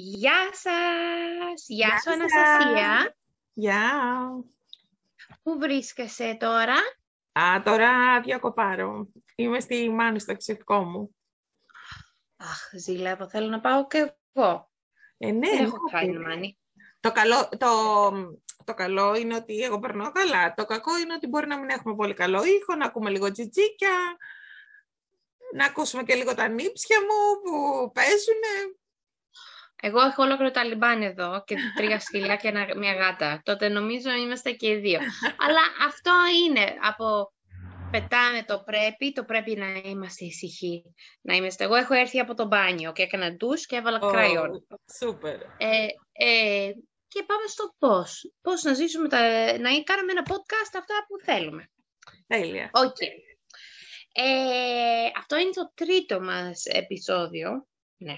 Γεια σας! Γεια, σου Αναστασία! Γεια! Πού βρίσκεσαι τώρα; Α, τώρα διακοπάρω. Είμαι στη Μάνη στο εξαιρετικό μου. Αχ, ζηλεύω. Θέλω να πάω και εγώ. Ε, ναι, Δεν έχω ναι. κάνει Μάνη. Το καλό, το, το καλό είναι ότι εγώ περνάω καλά. Το κακό είναι ότι μπορεί να μην έχουμε πολύ καλό ήχο, να ακούμε λίγο τζιτζίκια, να ακούσουμε και λίγο τα νύψια μου που παίζουνε. Εγώ έχω ολόκληρο ταλιμπάν εδώ και τρία σκυλιά και ένα- μια γάτα. Τότε νομίζω είμαστε και οι δύο. Αλλά αυτό είναι από πετάμε το πρέπει, το πρέπει να είμαστε ησυχοί. Να είμαστε. Εγώ έχω έρθει από το μπάνιο και έκανα ντους και έβαλα Ω, κραϊόν. Σούπερ. Ε, ε, και πάμε στο πώς. Πώς να ζήσουμε, τα, να κάνουμε ένα podcast αυτά που θέλουμε. Τέλεια. Οκ. Ε, αυτό είναι το τρίτο μας επεισόδιο. Ναι.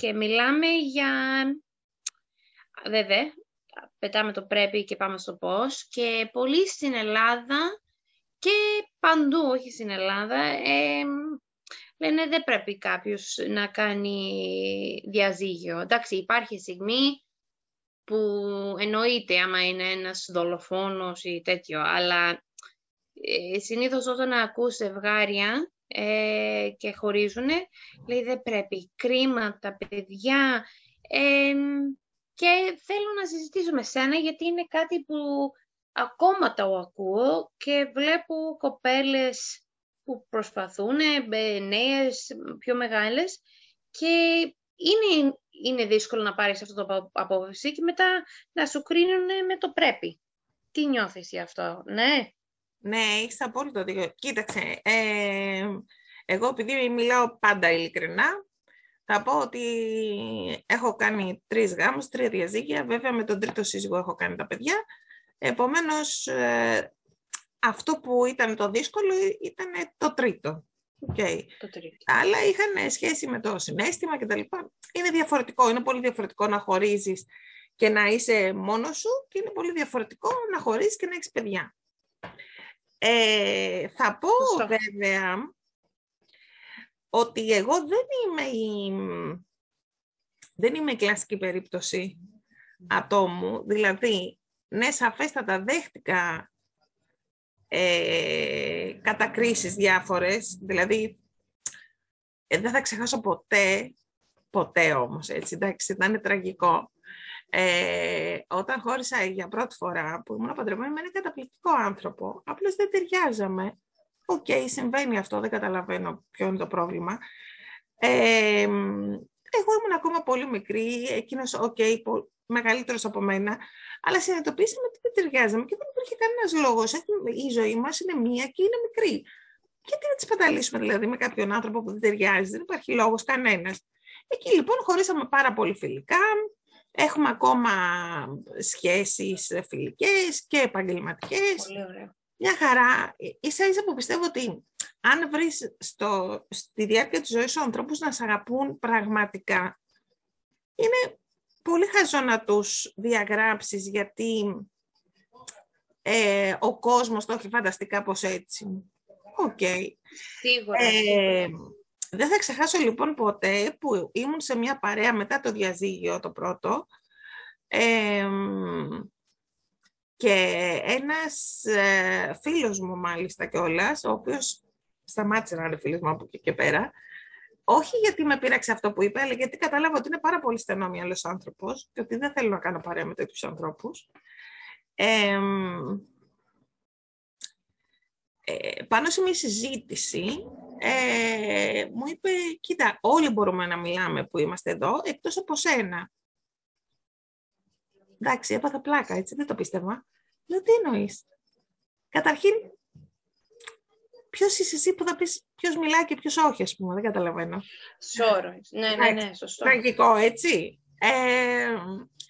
Και μιλάμε για... Βέβαια, πετάμε το πρέπει και πάμε στο πώς. Και πολλοί στην Ελλάδα και παντού, όχι στην Ελλάδα, ε, λένε δεν πρέπει κάποιος να κάνει διαζύγιο. Εντάξει, υπάρχει στιγμή που εννοείται άμα είναι ένας δολοφόνος ή τέτοιο, αλλά ε, συνήθως όταν ακούς ζευγάρια ε, και χωρίζουνε, λέει δεν πρέπει, κρίμα τα παιδιά ε, και θέλω να συζητήσω με σένα γιατί είναι κάτι που ακόμα το ακούω και βλέπω κοπέλες που προσπαθούν, ε, νέες, πιο μεγάλες και είναι, είναι δύσκολο να πάρεις αυτό το απο- απόφαση και μετά να σου κρίνουν με το πρέπει. Τι νιώθεις γι' αυτό, ναι; Ναι, έχεις απόλυτο δίκιο. Κοίταξε, ε, εγώ επειδή μιλάω πάντα ειλικρινά, θα πω ότι έχω κάνει τρεις γάμους, τρία διαζύγια. Βέβαια με τον τρίτο σύζυγο έχω κάνει τα παιδιά. Επομένως, ε, αυτό που ήταν το δύσκολο ήταν το τρίτο. Okay. Το τρίτο. Αλλά είχαν σχέση με το συνέστημα και τα λοιπά. Είναι διαφορετικό, είναι πολύ διαφορετικό να χωρίζεις και να είσαι μόνος σου και είναι πολύ διαφορετικό να χωρίζεις και να έχεις παιδιά. Ε, θα πω Σωστό. βέβαια ότι εγώ δεν είμαι η, δεν είμαι η κλασική περίπτωση ατόμου, δηλαδή, ναι, σαφέστατα δέχτηκα ε, κατακρίσεις διάφορες, δηλαδή, ε, δεν θα ξεχάσω ποτέ, ποτέ όμως, έτσι, εντάξει, ήταν τραγικό. Ε, όταν χώρισα για πρώτη φορά που ήμουν παντρεμένη με έναν καταπληκτικό άνθρωπο, απλώς δεν ταιριάζαμε. Οκ, συμβαίνει αυτό, δεν καταλαβαίνω ποιο είναι το πρόβλημα. Ε, εγώ ήμουν ακόμα πολύ μικρή, εκείνος, οκ, πο- μεγαλύτερος από μένα, αλλά συνειδητοποίησαμε ότι δεν ταιριάζαμε και δεν υπήρχε κανένας λόγος. Έχουμε- Η ζωή μας είναι μία και είναι μικρή. Γιατί να τις παταλήσουμε δηλαδή με κάποιον άνθρωπο που δεν ταιριάζει, δεν υπάρχει λόγος κανένας. Εκεί λοιπόν χωρίσαμε πάρα πολύ φιλικά, έχουμε ακόμα σχέσεις φιλικές και επαγγελματικές Πολύ ωραία. μια χαρά. Ε, Ίσα ίσα που πιστεύω ότι αν βρεις στο, στη διάρκεια της ζωής σου ανθρώπους να σε αγαπούν πραγματικά, είναι πολύ χαζό να τους διαγράψεις γιατί ε, ο κόσμος το έχει φανταστεί κάπως έτσι. Οκ. Σίγουρα. Ε, δεν θα ξεχάσω λοιπόν ποτέ που ήμουν σε μια παρέα μετά το διαζύγιο το πρώτο ε, και ένας ε, φίλος μου μάλιστα κιόλας, ο οποίος σταμάτησε να είναι φίλος μου από εκεί και πέρα, όχι γιατί με πείραξε αυτό που είπε, αλλά γιατί κατάλαβα ότι είναι πάρα πολύ στενόμυαλος άνθρωπος και ότι δεν θέλω να κάνω παρέα με τέτοιους ανθρώπους. Ε, ε, πάνω σε μια συζήτηση ε, μου είπε, κοίτα, όλοι μπορούμε να μιλάμε που είμαστε εδώ, εκτός από σένα. Εντάξει, έπαθα πλάκα, έτσι, δεν το πίστευα. Λέω, τι εννοείς; Καταρχήν, ποιος είσαι εσύ που θα πεις ποιος μιλάει και ποιος όχι, ας πούμε, δεν καταλαβαίνω. Σώρος. Ναι, ναι, ναι, σωστό. Τραγικό, έτσι. Ε,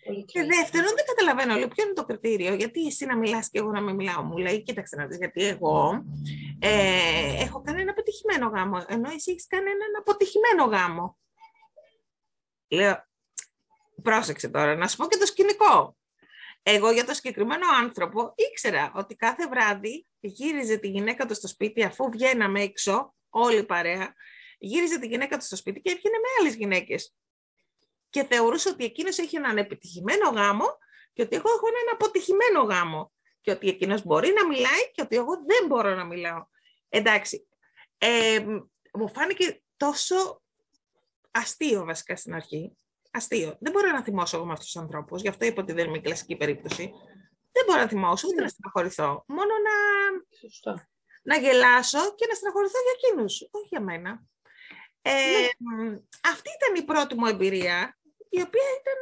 Πολύ και δεύτερον, δεν καταλαβαίνω, λέω, ποιο είναι το κριτήριο, γιατί εσύ να μιλάς και εγώ να μην μιλάω; Μου λέει, κοίταξε να δεις, γιατί εγώ ε, έχω κάνει ένα αποτυχημένο γάμο, ενώ εσύ έχεις κάνει έναν αποτυχημένο γάμο. Λέω, πρόσεξε τώρα, να σου πω και το σκηνικό. Εγώ για το συγκεκριμένο άνθρωπο ήξερα ότι κάθε βράδυ γύριζε τη γυναίκα του στο σπίτι αφού βγαίναμε έξω, όλη η παρέα, γύριζε τη γυναίκα του στο σπίτι και έβγαινε με άλλες γυναίκες. και θεωρούσε ότι εκείνος έχει έναν επιτυχημένο γάμο και ότι εγώ έχω έναν αποτυχημένο γάμο και ότι εκείνος μπορεί να μιλάει και ότι εγώ δεν μπορώ να μιλάω. Εντάξει, ε, μου φάνηκε τόσο αστείο βασικά στην αρχή. Αστείο. Δεν μπορώ να θυμώσω εγώ με αυτούς τους ανθρώπους. Γι' αυτό είπα ότι δεν είμαι η κλασική περίπτωση. Δεν μπορώ να θυμώσω, ούτε ναι. να στεναχωρηθώ. Μόνο να, Σωστό. να γελάσω και να στεναχωρηθώ για εκείνους. Όχι για μένα. Ε, ναι. Αυτή ήταν η πρώτη μου εμπειρία, η οποία ήταν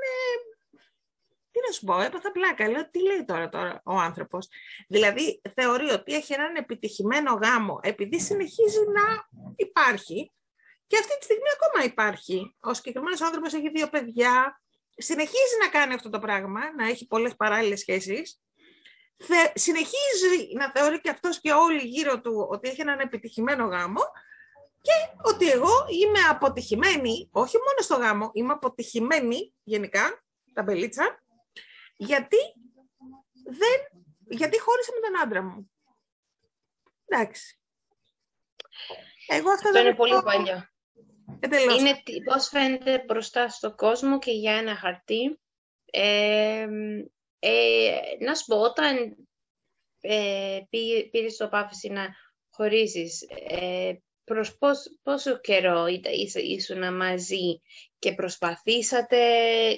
τι να σου πω, έπαθα πλάκα. Λέω, τι λέει τώρα, τώρα ο άνθρωπος. Δηλαδή, θεωρεί ότι έχει έναν επιτυχημένο γάμο επειδή συνεχίζει να υπάρχει και αυτή τη στιγμή ακόμα υπάρχει. Ο συγκεκριμένος άνθρωπος έχει δύο παιδιά, συνεχίζει να κάνει αυτό το πράγμα, να έχει πολλές παράλληλες σχέσεις, συνεχίζει να θεωρεί και αυτός και όλοι γύρω του ότι έχει έναν επιτυχημένο γάμο και ότι εγώ είμαι αποτυχημένη, όχι μόνο στο γάμο, είμαι αποτυχημένη γενικά, τα μπελίτσα, γιατί, δεν, γιατί χώρισα με τον άντρα μου. Εντάξει. Εγώ αυτό, αυτό είναι πολύ παλιό. Είναι πώς φαίνεται μπροστά στο κόσμο και για ένα χαρτί. Ε, ε, να σου πω, όταν ε, πήρες το πάφηση να χωρίσεις, ε, προς πόσο καιρό ήσουν μαζί και προσπαθήσατε,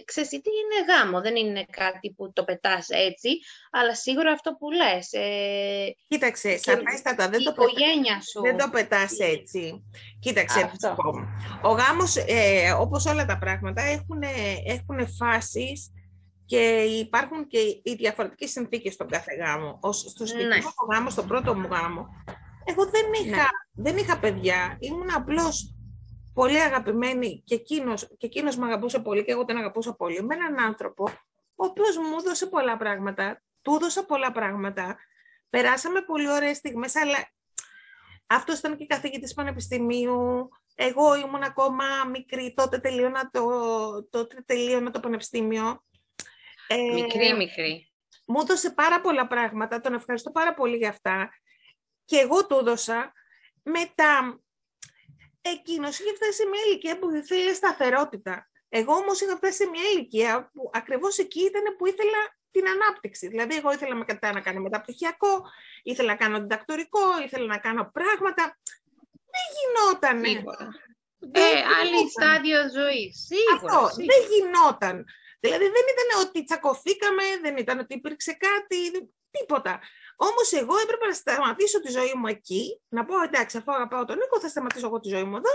ξέρεις, τι είναι γάμο, δεν είναι κάτι που το πετάς έτσι, αλλά σίγουρα αυτό που λες. Ε, Κοίταξε, σαφέστατα, δεν, το οικογένεια σου. δεν το πετάς έτσι. Κοίταξε, αυτό. ο γάμος, ε, όπως όλα τα πράγματα, έχουν, έχουν φάσεις και υπάρχουν και οι διαφορετικές συνθήκες στον κάθε γάμο. Στο συγκεκριμένο ναι. γάμο, στον πρώτο μου γάμο, εγώ δεν είχα, ναι. δεν είχα παιδιά, ήμουν απλώς πολύ αγαπημένη και εκείνος, και εκείνος με αγαπούσε πολύ και εγώ τον αγαπούσα πολύ με έναν άνθρωπο ο οποίος μου έδωσε πολλά πράγματα, του έδωσα πολλά πράγματα, περάσαμε πολύ ωραίες στιγμές, αλλά αυτός ήταν και καθηγητής πανεπιστημίου, εγώ ήμουν ακόμα μικρή, τότε τελείωνα το, τότε τελείωνα το πανεπιστήμιο. Μικρή, ε, μικρή. Μου έδωσε πάρα πολλά πράγματα, τον ευχαριστώ πάρα πολύ για αυτά και εγώ του έδωσα. Μετά εκείνος είχε φτάσει σε μια ηλικία που ήθελε σταθερότητα. Εγώ όμως είχα φτάσει σε μια ηλικία που ακριβώς εκεί ήταν που ήθελα την ανάπτυξη. Δηλαδή, εγώ ήθελα μετά να κάνω μεταπτυχιακό, ήθελα να κάνω διδακτορικό, ήθελα να κάνω πράγματα. Δεν γινόταν. Ε, άλλη στάδιο ζωής. Σίγουρα. Αυτό, δεν γινόταν. Δηλαδή, δεν ήταν ότι τσακωθήκαμε, δεν ήταν ότι υπήρξε κάτι, τίποτα. Όμως εγώ έπρεπε να σταματήσω τη ζωή μου εκεί, να πω εντάξει, αφού αγαπάω τον Νίκο, θα σταματήσω εγώ τη ζωή μου εδώ,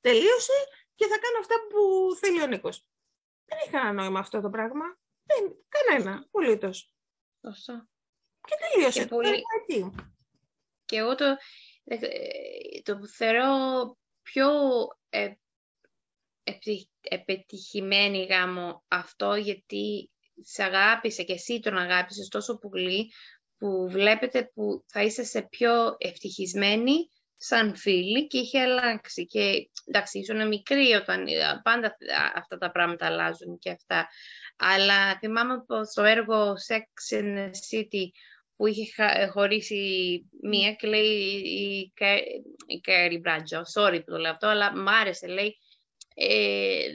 τελείωσε και θα κάνω αυτά που θέλει ο Νίκος. Δεν είχε κανένα νόημα αυτό το πράγμα. Δεν, κανένα, απολύτως. Σωστό. Και τελείωσε. Και, πολύ... εκεί. και εγώ το, ε, το θεωρώ πιο ε, επιτυχημένη γάμο αυτό, γιατί σε αγάπησε και εσύ τον αγάπησες τόσο πολύ που βλέπετε που θα είσαστε πιο ευτυχισμένοι σαν φίλοι και είχε αλλάξει. Και εντάξει, ήσουν μικρή όταν πάντα αυτά τα πράγματα αλλάζουν και αυτά. Αλλά θυμάμαι πως στο έργο Sex in the City που είχε χωρίσει μία και λέει η Κέρι Μπράτζο, sorry που το λέω αυτό, αλλά μ' άρεσε, λέει, ε,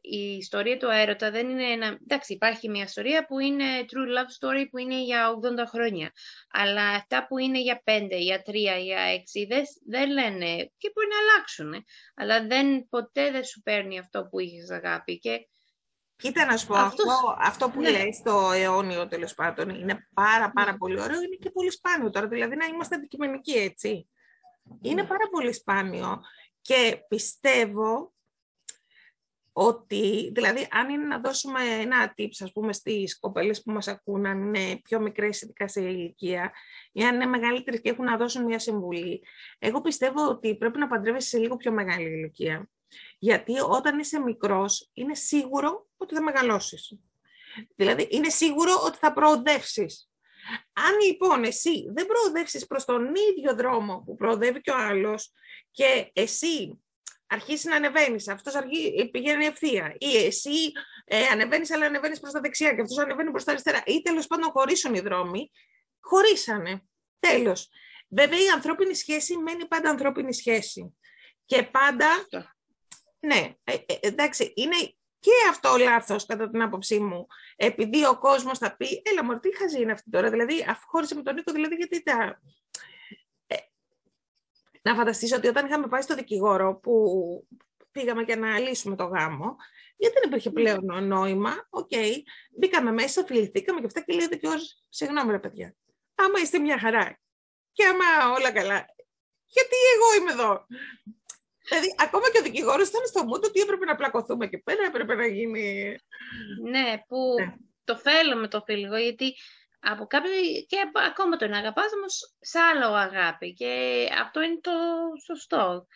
η ιστορία του έρωτα δεν είναι ένα... Εντάξει, υπάρχει μια ιστορία που είναι true love story που είναι για 80 χρόνια. Αλλά αυτά που είναι για 5, για 3, για 6 δεν, δεν λένε και μπορεί να αλλάξουν. Αλλά δεν, ποτέ δεν σου παίρνει αυτό που είχες αγάπη. Και... Κοίτα να σου πω, αυτό, αυτό που ναι. λέει στο αιώνιο τέλος πάντων είναι πάρα πάρα ναι. πολύ ωραίο, είναι και πολύ σπάνιο τώρα, δηλαδή να είμαστε αντικειμενικοί έτσι. Είναι ναι. πάρα πολύ σπάνιο και πιστεύω ότι, δηλαδή, αν είναι να δώσουμε ένα tips, ας πούμε, στις κοπέλες που μας ακούν, αν είναι πιο μικρές ειδικά σε ηλικία, ή αν είναι μεγαλύτερες και έχουν να δώσουν μια συμβουλή, εγώ πιστεύω ότι πρέπει να παντρεύεσαι σε λίγο πιο μεγάλη ηλικία. Γιατί όταν είσαι μικρός, είναι σίγουρο ότι θα μεγαλώσεις. Δηλαδή, είναι σίγουρο ότι θα προοδεύσεις. Αν λοιπόν εσύ δεν προοδεύσεις προς τον ίδιο δρόμο που προοδεύει και ο άλλος και εσύ αρχίσει να ανεβαίνεις, αυτός πηγαίνει ευθεία. Ή εσύ ε, ανεβαίνεις, αλλά ανεβαίνεις προς τα δεξιά και αυτός ανεβαίνει προς τα αριστερά. Ή τέλος πάντων χωρίσουν οι δρόμοι. Χωρίσανε. Τέλος. Βέβαια, η ανθρώπινη σχέση μένει πάντα ανθρώπινη σχέση. Και πάντα Ναι, ε, ε, εντάξει, είναι και αυτό λάθος κατά την άποψή μου. Επειδή ο κόσμος θα πει, έλα μωρέ, τι χαζή είναι αυτή τώρα. Δηλαδή, αφού χώρισε με τον Νίκο, δηλαδή γιατί τα... Ε, να φανταστείς ότι όταν είχαμε πάει στο δικηγόρο που πήγαμε για να λύσουμε το γάμο, γιατί δεν υπήρχε πλέον νόημα, ok, okay, μπήκαμε μέσα, φιληθήκαμε και αυτά και λέει ο δικηγόρος, συγγνώμη ρε παιδιά, άμα είστε μια χαρά και άμα όλα καλά, γιατί εγώ είμαι εδώ. Δηλαδή, ακόμα και ο δικηγόρος ήταν στο μούτο ότι έπρεπε να πλακωθούμε και πέρα, έπρεπε να γίνει. Ναι, που ναι. το θέλω με το φίλο, γιατί από κάποιο και ακόμα τον αγαπάς, όμως σε άλλο αγάπη και αυτό είναι το σωστό.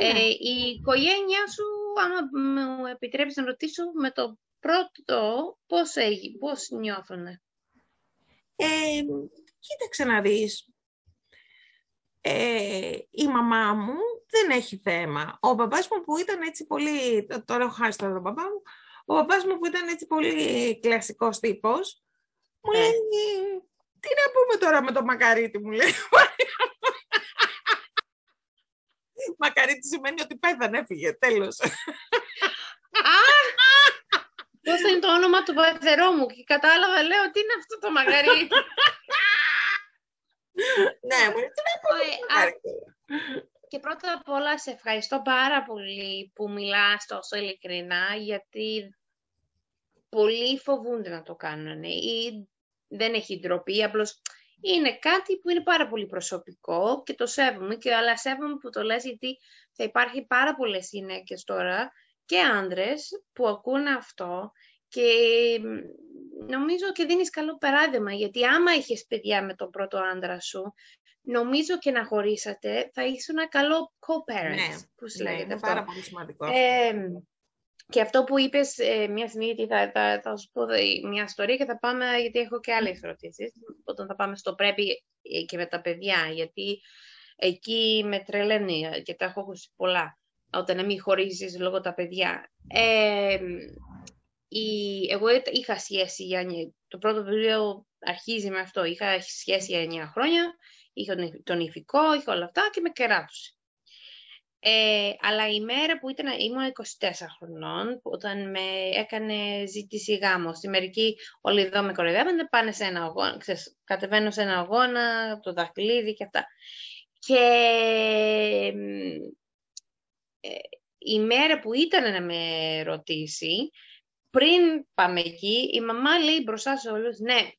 Ναι, ναι. Ε, η οικογένειά σου, άμα μου επιτρέπεις να ρωτήσω, με το πρώτο πώς, έγινε, πώς νιώθουνε; Ε, κοίταξε να δεις. Ε, η μαμά μου δεν έχει θέμα. Ο μπαμπάς μου που ήταν έτσι πολύ, τώρα έχω χάσει τον μπαμπά μου, ο μπαμπάς μου που ήταν έτσι πολύ κλασικός τύπος, μου ε. λέει, τι να πούμε τώρα με το μακαρίτι, μου λέει. μακαρίτι σημαίνει ότι πέθανε, έφυγε, τέλος. Πώς είναι το όνομα του πεθερό μου και κατάλαβα, λέω, τι είναι αυτό το μακαρίτι. ναι, μου λέει, τι να πούμε και πρώτα απ' όλα σε ευχαριστώ πάρα πολύ που μιλάς τόσο ειλικρινά, γιατί πολλοί φοβούνται να το κάνουν ή δεν έχει ντροπή, απλώς είναι κάτι που είναι πάρα πολύ προσωπικό και το σέβομαι, και, αλλά σέβομαι που το λες γιατί θα υπάρχει πάρα πολλές γυναίκες τώρα και άντρες που ακούν αυτό και νομίζω και δίνεις καλό παράδειγμα, γιατί άμα είχες παιδιά με τον πρώτο άντρα σου, νομίζω και να χωρίσατε θα ήσουν ένα καλό co-parent. Ναι, πώς ναι, είναι αυτό. πάρα πολύ σημαντικό. Και αυτό που είπες ε, μια στιγμή, γιατί θα, θα, θα, σου πω μια ιστορία και θα πάμε, γιατί έχω και άλλες ερωτήσεις, όταν θα πάμε στο πρέπει ε, και με τα παιδιά, γιατί εκεί με τρελαίνει και τα έχω ακούσει πολλά, όταν να μην χωρίζεις λόγω τα παιδιά. Ε, η, εγώ είχα σχέση για το πρώτο βιβλίο αρχίζει με αυτό. Είχα σχέση για 9 χρόνια είχα τον ηθικό, είχα όλα αυτά και με κεράτωσε. Ε, αλλά η μέρα που ήταν, ήμουν 24 χρονών, όταν με έκανε ζήτηση γάμο. Στη μερική όλοι εδώ με κοροϊδεύανε, πάνε σε ένα αγώνα, ξέρεις, κατεβαίνω σε ένα αγώνα, το δαχτυλίδι και αυτά. Και ε, η μέρα που ήταν να με ρωτήσει, πριν πάμε εκεί, η μαμά λέει μπροστά σε όλους, ναι,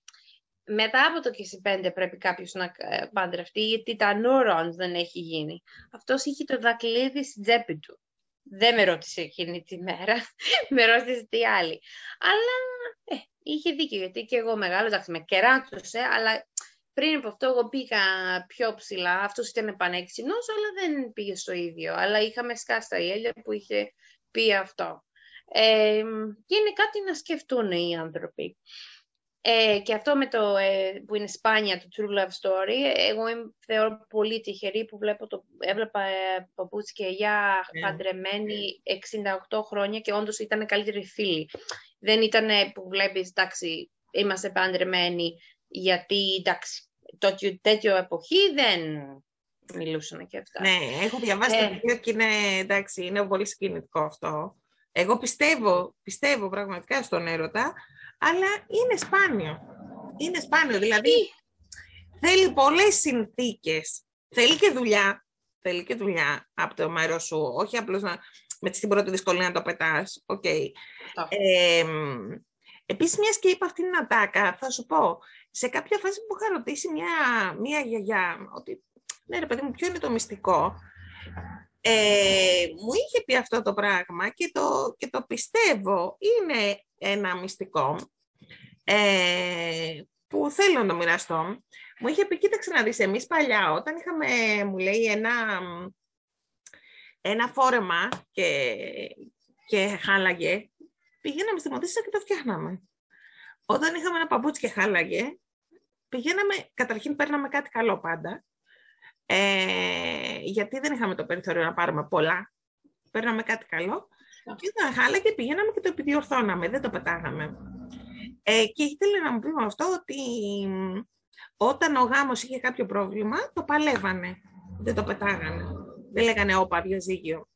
μετά από το 25 πρέπει κάποιος να ε, παντρευτεί, γιατί τα neurons δεν έχει γίνει. Αυτός είχε το δακλείδι στην τσέπη του. Δεν με ρώτησε εκείνη τη μέρα, με ρώτησε τι άλλη. Αλλά ε, είχε δίκιο, γιατί και εγώ μεγάλος, εντάξει, με κεράτωσε, αλλά πριν από αυτό εγώ πήγα πιο ψηλά. Αυτός ήταν πανέξινος, αλλά δεν πήγε στο ίδιο. Αλλά είχαμε σκάσει τα γέλια που είχε πει αυτό. Ε, και είναι κάτι να σκεφτούν οι άνθρωποι. Ε, και αυτό με το, ε, που είναι σπάνια το True Love Story, εγώ είμαι, θεωρώ πολύ τυχερή που βλέπω το, έβλεπα ε, παπούτσι και για yeah. παντρεμένη 68 χρόνια και όντως ήταν καλύτερη φίλη. Δεν ήταν που βλέπεις, εντάξει, είμαστε παντρεμένοι γιατί, εντάξει, τέτοιο, τέτοιο εποχή δεν μιλούσαν και αυτά. Ναι, έχω διαβάσει ε. το βιβλίο και είναι, εντάξει, είναι πολύ συγκινητικό αυτό. Εγώ πιστεύω, πιστεύω πραγματικά στον έρωτα, αλλά είναι σπάνιο. Είναι σπάνιο, δηλαδή θέλει πολλές συνθήκες. Θέλει και δουλειά. Θέλει και δουλειά από το μέρος σου. Όχι απλώς να, με την πρώτη δυσκολία να το πετάς. Okay. Ε, επίσης, μιας και είπα αυτήν την ατάκα, θα σου πω, σε κάποια φάση που είχα ρωτήσει μια, μια γιαγιά, ότι ναι ρε παιδί μου, ποιο είναι το μυστικό, ε, μου είχε πει αυτό το πράγμα και το, και το πιστεύω. Είναι ένα μυστικό ε, που θέλω να το μοιραστώ. Μου είχε πει, κοίταξε να δεις, εμείς παλιά όταν είχαμε, μου λέει, ένα, ένα φόρεμα και, και χάλαγε, πηγαίναμε στη μοντίστα και το φτιάχναμε. Όταν είχαμε ένα παπούτσι και χάλαγε, πηγαίναμε, καταρχήν παίρναμε κάτι καλό πάντα, ε, γιατί δεν είχαμε το περιθώριο να πάρουμε πολλά. Παίρναμε κάτι καλό και όταν χάλαγε πηγαίναμε και το επιδιορθώναμε, δεν το πετάγαμε. Ε, και ήθελε να μου πει με αυτό ότι όταν ο γάμος είχε κάποιο πρόβλημα, το παλεύανε. Δεν το πετάγανε. Δεν λέγανε όπα, διαζύγιο.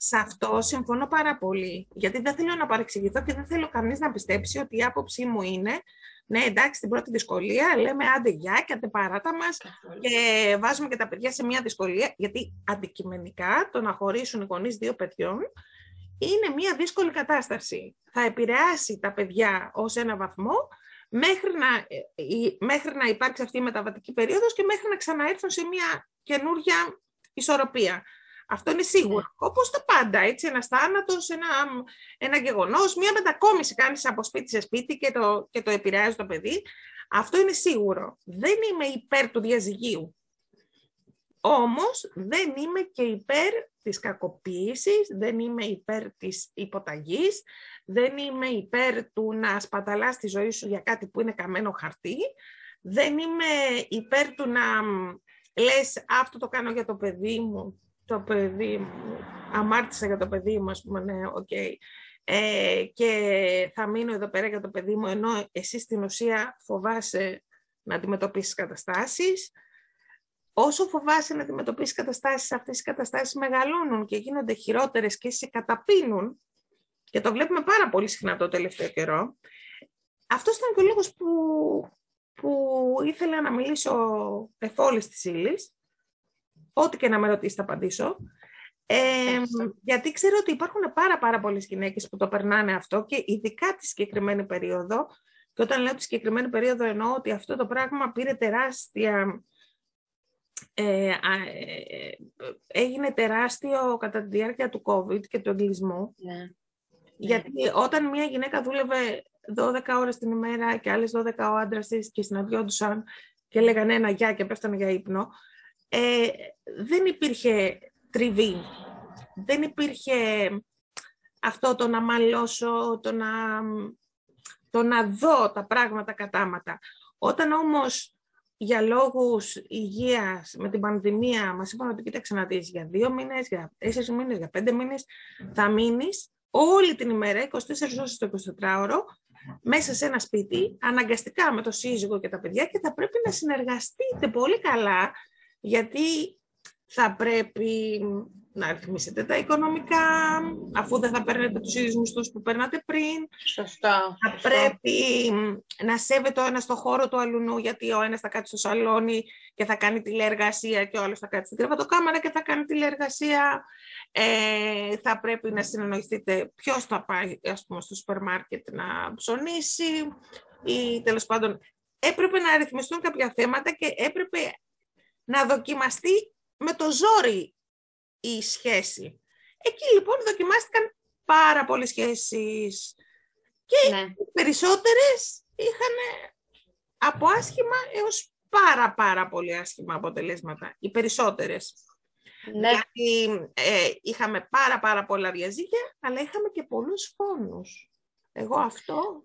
Σε αυτό συμφωνώ πάρα πολύ, γιατί δεν θέλω να παρεξηγηθώ και δεν θέλω κανείς να πιστέψει ότι η άποψή μου είναι ναι, εντάξει, την πρώτη δυσκολία λέμε άντε γεια και άντε παράτα μας και βάζουμε και τα παιδιά σε μια δυσκολία, γιατί αντικειμενικά το να χωρίσουν οι γονείς δύο παιδιών είναι μια δύσκολη κατάσταση. Θα επηρεάσει τα παιδιά ως ένα βαθμό μέχρι να, ε, μέχρι να υπάρξει αυτή η μεταβατική περίοδος και μέχρι να ξαναέρθουν σε μια καινούργια ισορροπία. Αυτό είναι σίγουρο. Ναι. Όπως τα πάντα, έτσι, ένας θάνατος, ένα, ένα γεγονός, μια μετακόμιση κάνεις από σπίτι σε σπίτι και το, και το επηρεάζει το παιδί. Αυτό είναι σίγουρο. Δεν είμαι υπέρ του διαζυγίου. Όμως δεν είμαι και υπέρ της κακοποίησης, δεν είμαι υπέρ της υποταγής, δεν είμαι υπέρ του να σπαταλάς τη ζωή σου για κάτι που είναι καμένο χαρτί, δεν είμαι υπέρ του να λες αυτό το κάνω για το παιδί μου το παιδί μου, αμάρτησα για το παιδί μου, ας πούμε, ναι, οκ. Ε, και θα μείνω εδώ πέρα για το παιδί μου, ενώ εσύ στην ουσία φοβάσαι να αντιμετωπίσεις καταστάσεις. Όσο φοβάσαι να αντιμετωπίσεις καταστάσεις, αυτές οι καταστάσεις μεγαλώνουν και γίνονται χειρότερες και σε καταπίνουν, και το βλέπουμε πάρα πολύ συχνά το τελευταίο καιρό. Αυτός ήταν και ο λόγος που, που ήθελα να μιλήσω εφόλης της ύλης, Ό,τι και να με ρωτήσει θα απαντήσω. Ε, γιατί ξέρω ότι υπάρχουν πάρα πάρα πολλές γυναίκες που το περνάνε αυτό και ειδικά τη συγκεκριμένη περίοδο. Και όταν λέω τη συγκεκριμένη περίοδο εννοώ ότι αυτό το πράγμα πήρε τεράστια... Ε, ε, έγινε τεράστιο κατά τη διάρκεια του COVID και του εγκλισμού. Ναι. Γιατί όταν μια γυναίκα δούλευε 12 ώρες την ημέρα και άλλες 12 ο άντρας της και συναντιόντουσαν και λέγανε ένα γεια και πέφτανε για ύπνο, ε, δεν υπήρχε τριβή. Δεν υπήρχε αυτό το να μαλώσω, το να, το να δω τα πράγματα κατάματα. Όταν όμως για λόγους υγείας με την πανδημία μας είπαν ότι κοίταξε να δεις για δύο μήνες, για τέσσερις μήνες, για πέντε μήνες, θα μείνεις όλη την ημέρα, 24 ώρες το 24ωρο, μέσα σε ένα σπίτι, αναγκαστικά με το σύζυγο και τα παιδιά και θα πρέπει να συνεργαστείτε πολύ καλά γιατί θα πρέπει να ρυθμίσετε τα οικονομικά, αφού δεν θα παίρνετε τους ίδιους μισθούς που παίρνατε πριν. Σωστά. Θα πρέπει να σέβεται ο ένας στο χώρο του αλουνού, γιατί ο ένας θα κάτσει στο σαλόνι και θα κάνει τηλεεργασία και ο άλλος θα κάτσει στην κρεβατοκάμαρα και θα κάνει τηλεεργασία. Ε, θα πρέπει να συνεννοηθείτε ποιος θα πάει ας πούμε, στο σούπερ μάρκετ να ψωνίσει ή τέλος πάντων έπρεπε να ρυθμιστούν κάποια θέματα και έπρεπε να δοκιμαστεί με το ζόρι η σχέση. Εκεί λοιπόν δοκιμάστηκαν πάρα πολλές σχέσεις και ναι. οι περισσότερες είχαν από άσχημα έως πάρα πάρα πολύ άσχημα αποτελέσματα. Οι περισσότερες. Ναι. Γιατί ε, είχαμε πάρα πάρα πολλά διαζύγια, αλλά είχαμε και πολλούς φόνους. Εγώ αυτό,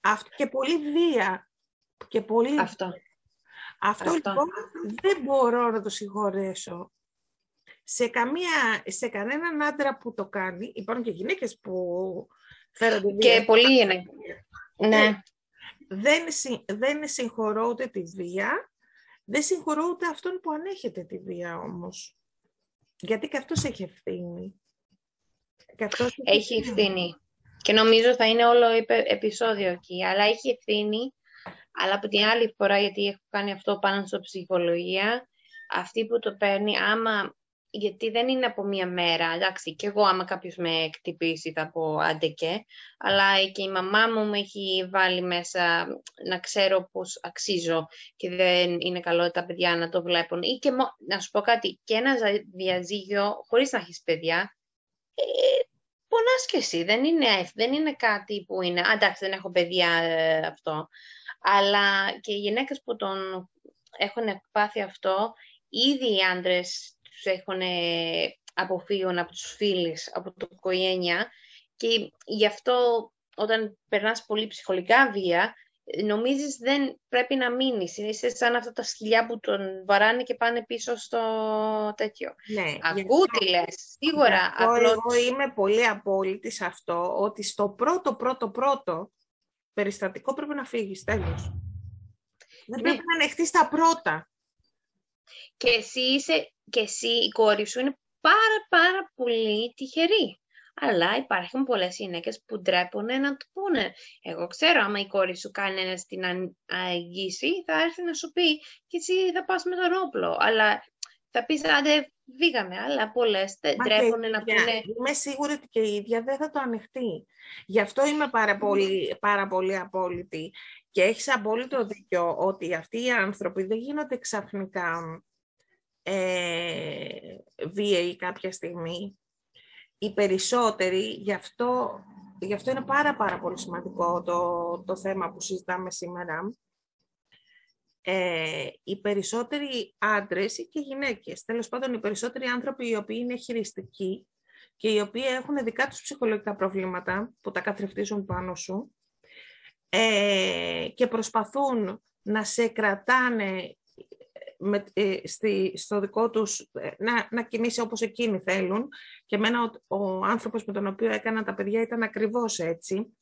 αυτό και πολύ βία. Και πολύ αυτό. Αυτό, λοιπόν δεν μπορώ να το συγχωρέσω. Σε, καμία, σε κανέναν άντρα που το κάνει, υπάρχουν και γυναίκες που φέρονται βία. Και πολλοί είναι. Ναι. Δεν, δεν συγχωρώ ούτε τη βία, δεν συγχωρώ ούτε αυτόν που ανέχεται τη βία όμως. Γιατί και αυτός έχει ευθύνη. Και αυτός έχει ευθύνη. Και νομίζω θα είναι όλο επεισόδιο εκεί. Αλλά έχει ευθύνη αλλά από την άλλη φορά, γιατί έχω κάνει αυτό πάνω στο ψυχολογία, αυτή που το παίρνει, άμα γιατί δεν είναι από μία μέρα. Εντάξει, και εγώ άμα κάποιος με εκτυπήσει θα πω άντε και, αλλά και η μαμά μου με έχει βάλει μέσα να ξέρω πώς αξίζω και δεν είναι καλό τα παιδιά να το βλέπουν. Ή και να σου πω κάτι, και ένα διαζύγιο χωρίς να έχεις παιδιά, ε, πονάς και εσύ. Δεν είναι, δεν είναι κάτι που είναι, εντάξει δεν έχω παιδιά ε, αυτό αλλά και οι γυναίκες που τον έχουν πάθει αυτό, ήδη οι άντρες τους έχουν αποφύγουν από τους φίλους, από το οικογένεια και γι' αυτό όταν περνάς πολύ ψυχολογικά βία, νομίζεις δεν πρέπει να μείνεις. Είσαι σαν αυτά τα σκυλιά που τον βαράνε και πάνε πίσω στο τέτοιο. Ναι, Ακού τι λες, σίγουρα. Εγώ είμαι πολύ απόλυτη σε αυτό, ότι στο πρώτο πρώτο πρώτο περιστατικό πρέπει να φύγεις, τέλος. Δεν ναι. πρέπει να ανεχτείς τα πρώτα. Και εσύ, είσαι, και εσύ, η κόρη σου είναι πάρα πάρα πολύ τυχεροί. Αλλά υπάρχουν πολλές γυναίκες που ντρέπονται να το πούνε. Εγώ ξέρω, άμα η κόρη σου κάνει ένα στην αγγίση, θα έρθει να σου πει και εσύ θα πας με τον όπλο. Αλλά θα πεις, άντε, βγήκαμε, αλλά πολλές ντρέπονται να πούνε... Είμαι σίγουρη ότι και η ίδια δεν θα το ανοιχτεί. Γι' αυτό είμαι πάρα πολύ, πάρα πολύ απόλυτη. Και έχεις απόλυτο δίκιο ότι αυτοί οι άνθρωποι δεν γίνονται ξαφνικά ε, βίαιοι κάποια στιγμή οι περισσότεροι, γι' αυτό, γι αυτό είναι πάρα πάρα πολύ σημαντικό το, το θέμα που συζητάμε σήμερα, ε, οι περισσότεροι άντρες και γυναίκες, τέλος πάντων οι περισσότεροι άνθρωποι οι οποίοι είναι χειριστικοί και οι οποίοι έχουν δικά τους ψυχολογικά προβλήματα που τα καθρεφτίζουν πάνω σου ε, και προσπαθούν να σε κρατάνε με, ε, στη, στο δικό τους, ε, να, να κινήσει όπως εκείνοι θέλουν. Και εμένα ο, ο άνθρωπος με τον οποίο έκανα τα παιδιά ήταν ακριβώς έτσι.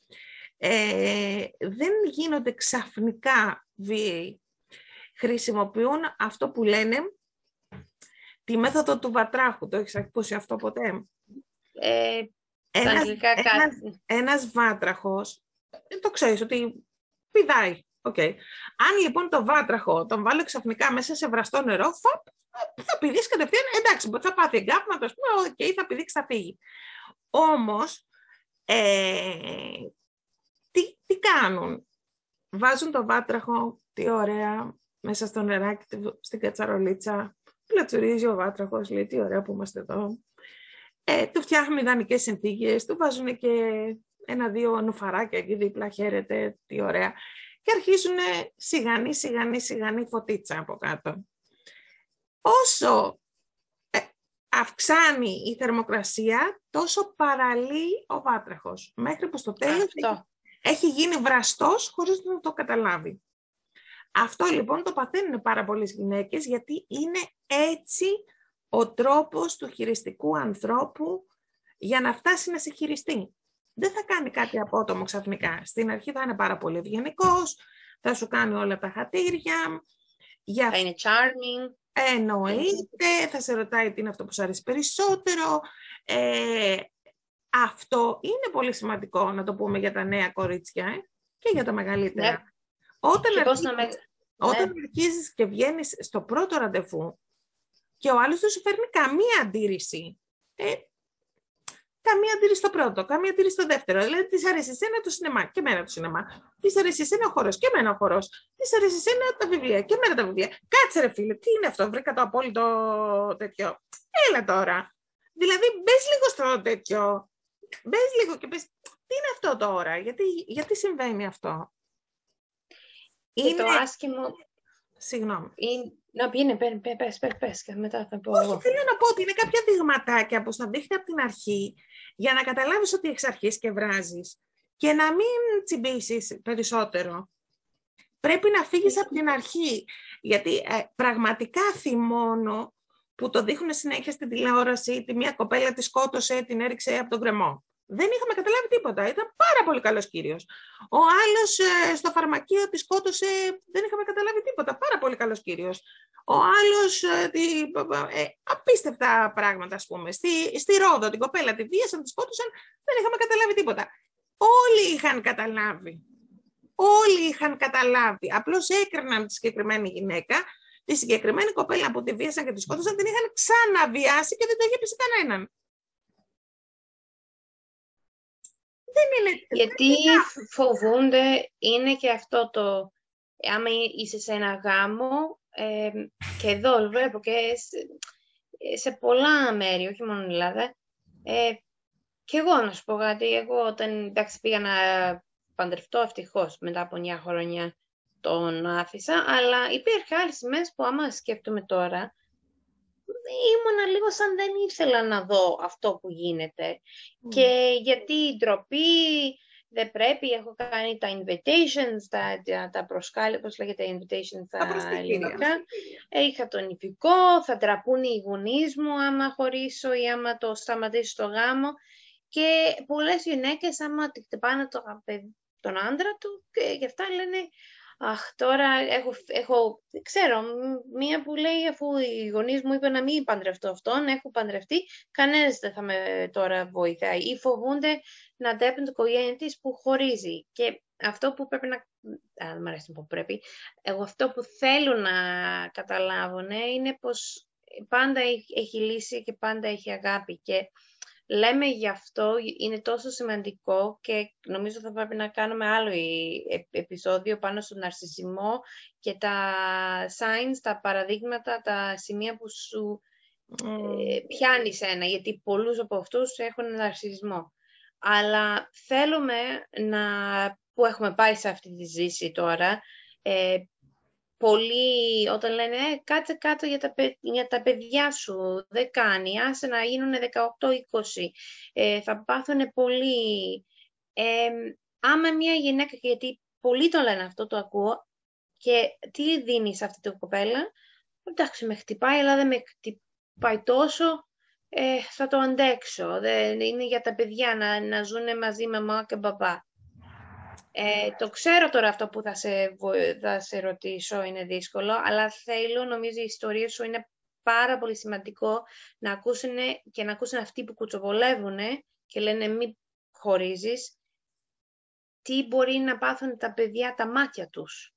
Ε, δεν γίνονται ξαφνικά βίαιοι. Χρησιμοποιούν αυτό που λένε τη μέθοδο του βατράχου. Το έχεις ακούσει αυτό ποτέ; Ε, ένας, ένας, ένας βάτραχος, ε, το ξέρεις ότι πηδάει Okay. Αν λοιπόν το βάτραχο τον βάλω ξαφνικά μέσα σε βραστό νερό, θα, θα πηδήσει κατευθείαν, εντάξει, θα πάθει εγκάφματο, ας πούμε, okay, θα πηδήξει, θα φύγει. Όμως, ε, τι, τι κάνουν; Βάζουν το βάτραχο, τι ωραία, μέσα στο νεράκι, στην κατσαρολίτσα, πλατσουρίζει ο βάτραχος, λέει τι ωραία που είμαστε εδώ. Ε, του φτιάχνουν ιδανικές συνθήκες, του βάζουν και ένα-δύο νουφαράκια εκεί δίπλα, χαίρεται, τι ωραία και αρχίζουν σιγανή, σιγανή, σιγανή φωτίτσα από κάτω. Όσο ε, αυξάνει η θερμοκρασία, τόσο παραλύει ο βάτραχος. Μέχρι που στο τέλος έχει, γίνει βραστός χωρίς να το καταλάβει. Αυτό λοιπόν το παθαίνουν πάρα πολλές γυναίκες γιατί είναι έτσι ο τρόπος του χειριστικού ανθρώπου για να φτάσει να σε χειριστεί δεν θα κάνει κάτι απότομο ξαφνικά. Στην αρχή θα είναι πάρα πολύ ευγενικός, θα σου κάνει όλα τα χατήρια. Για... Θα είναι charming. Εννοείται, θα σε ρωτάει τι είναι αυτό που σου αρέσει περισσότερο. Ε, αυτό είναι πολύ σημαντικό να το πούμε για τα νέα κορίτσια ε, και για τα μεγαλύτερα. Ναι. Όταν, και αρχίζεις, με... όταν ναι. αρχίζεις και βγαίνεις στο πρώτο ραντεβού και ο άλλος δεν σου φέρνει καμία αντίρρηση, ε, Καμία αντίρρηση στο πρώτο, καμία αντίρρηση στο δεύτερο. Δηλαδή, της αρέσει εσένα το σινεμά και εμένα το σινεμά. Της αρέσει εσένα ο χώρο και εμένα ο χώρο. Της αρέσει εσένα τα βιβλία και εμένα τα βιβλία. Κάτσε, ρε φίλε, τι είναι αυτό, βρήκα το απόλυτο τέτοιο. Έλα τώρα. Δηλαδή, μπες λίγο στο τέτοιο. Μπες λίγο και πες, τι είναι αυτό τώρα, γιατί, γιατί συμβαίνει αυτό; Είναι... το άσχημο. Συγγνώμη. Είναι... Να πει, πες, πες, πες, και μετά θα πω. Όχι, θέλω να πω ότι είναι κάποια δειγματάκια που στα δείχνει από την αρχή για να καταλάβεις ότι εξ αρχής και βράζεις και να μην τσιμπήσεις περισσότερο. Πρέπει να φύγεις από την αρχή, γιατί ε, πραγματικά θυμώνω που το δείχνουν συνέχεια στην τηλεόραση, τη μία κοπέλα τη σκότωσε, την έριξε από τον κρεμό. Δεν είχαμε καταλάβει τίποτα. Ήταν πάρα πολύ καλός κύριος. Ο άλλος ε, στο φαρμακείο της σκότωσε, δεν είχαμε καταλάβει τίποτα. Πάρα πολύ καλός κύριος. Ο άλλος, ε, ε, απίστευτα πράγματα, ας πούμε. Στη, στη Ρόδο την κοπέλα τη βίασαν, τη σκότωσαν, δεν είχαμε καταλάβει τίποτα. Όλοι είχαν καταλάβει. Όλοι είχαν καταλάβει. Απλώς έκριναν τη συγκεκριμένη γυναίκα, τη συγκεκριμένη κοπέλα που τη βίασαν και τη σκότωσαν, την είχαν ξαναβιάσει και δεν το είχε πει κανέναν. Δεν είναι... Γιατί φοβούνται, είναι και αυτό το, άμα είσαι σε ένα γάμο, ε, και εδώ βλέπω και σε, πολλά μέρη, όχι μόνο στην Ελλάδα, ε, και εγώ να σου πω κάτι, εγώ όταν εντάξει, πήγα να παντρευτώ ευτυχώς μετά από 9 χρόνια τον άφησα, αλλά υπήρχε άλλες σημαίες που άμα σκέφτομαι τώρα, ήμουνα λίγο σαν δεν ήθελα να δω αυτό που γίνεται. Και γιατί η ντροπή δεν πρέπει, έχω κάνει τα invitations, τα, τα προσκάλια, πώς λέγεται invitations στα ελληνικά. Είχα τον νηπικό, θα τραπούν οι γονείς μου άμα χωρίσω ή άμα το σταματήσω το γάμο. Και πολλές γυναίκες άμα χτυπάνε το, τον άντρα του και γι' αυτά λένε Αχ, τώρα έχω, έχω, ξέρω, μία που λέει αφού οι γονείς μου είπαν να μην παντρευτώ αυτόν, έχω παντρευτεί, κανένας δεν θα με τώρα βοηθάει. Ή φοβούνται να αντέπουν το οικογένεια της που χωρίζει. Και αυτό που πρέπει να... Α, δεν μου αρέσει που πρέπει. Εγώ αυτό που θέλω να καταλάβουν είναι πως πάντα έχει λύση και πάντα έχει αγάπη. Και λέμε γι' αυτό, είναι τόσο σημαντικό και νομίζω θα πρέπει να κάνουμε άλλο επεισόδιο πάνω στον ναρσισμό και τα signs, τα παραδείγματα, τα σημεία που σου ε, πιάνει ένα, γιατί πολλούς από αυτούς έχουν ναρσισμό. Αλλά θέλουμε να, που έχουμε πάει σε αυτή τη ζήση τώρα, ε, πολλοί όταν λένε ε, κάτσε κάτω για τα, για τα παιδιά σου, δεν κάνει, άσε να γίνουν 18-20, ε, θα πάθουν πολύ. Ε, άμα μια γυναίκα, γιατί πολλοί το λένε αυτό, το ακούω, και τι δίνει σε αυτή την κοπέλα, εντάξει με χτυπάει, αλλά δεν με χτυπάει τόσο, ε, θα το αντέξω, δεν είναι για τα παιδιά να, να ζουν μαζί με μαμά και μπαμπά. Ε, το ξέρω τώρα αυτό που θα σε, θα σε ρωτήσω είναι δύσκολο, αλλά θέλω, νομίζω η ιστορία σου είναι πάρα πολύ σημαντικό να ακούσουν και να ακούσουν αυτοί που κουτσοβολεύουν και λένε μη χωρίζεις, τι μπορεί να πάθουν τα παιδιά τα μάτια τους,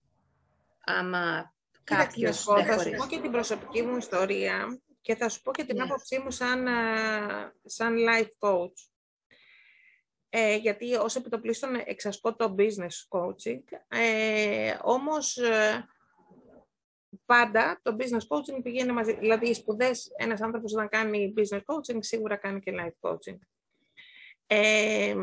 άμα κάποιος δεν Θα σου πω και την προσωπική μου ιστορία και θα σου πω και την ναι. άποψή μου σαν, σαν life coach ε, γιατί ως επιτοπλίστων εξασκώ το business coaching, ε, όμως ε, πάντα το business coaching πηγαίνει μαζί, δηλαδή οι σπουδές, ένας άνθρωπος όταν κάνει business coaching σίγουρα κάνει και life coaching. Ε,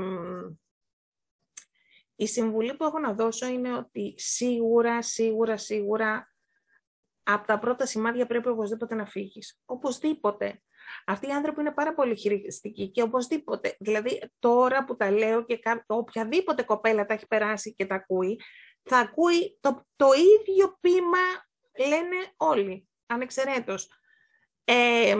η συμβουλή που έχω να δώσω είναι ότι σίγουρα, σίγουρα, σίγουρα από τα πρώτα σημάδια πρέπει οπωσδήποτε να φύγεις. Οπωσδήποτε. Αυτοί οι άνθρωποι είναι πάρα πολύ χειριστικοί και οπωσδήποτε. Δηλαδή, τώρα που τα λέω και οποιαδήποτε κοπέλα τα έχει περάσει και τα ακούει, θα ακούει το, το ίδιο πείμα, λένε όλοι, ανεξαιρέτως. Ε,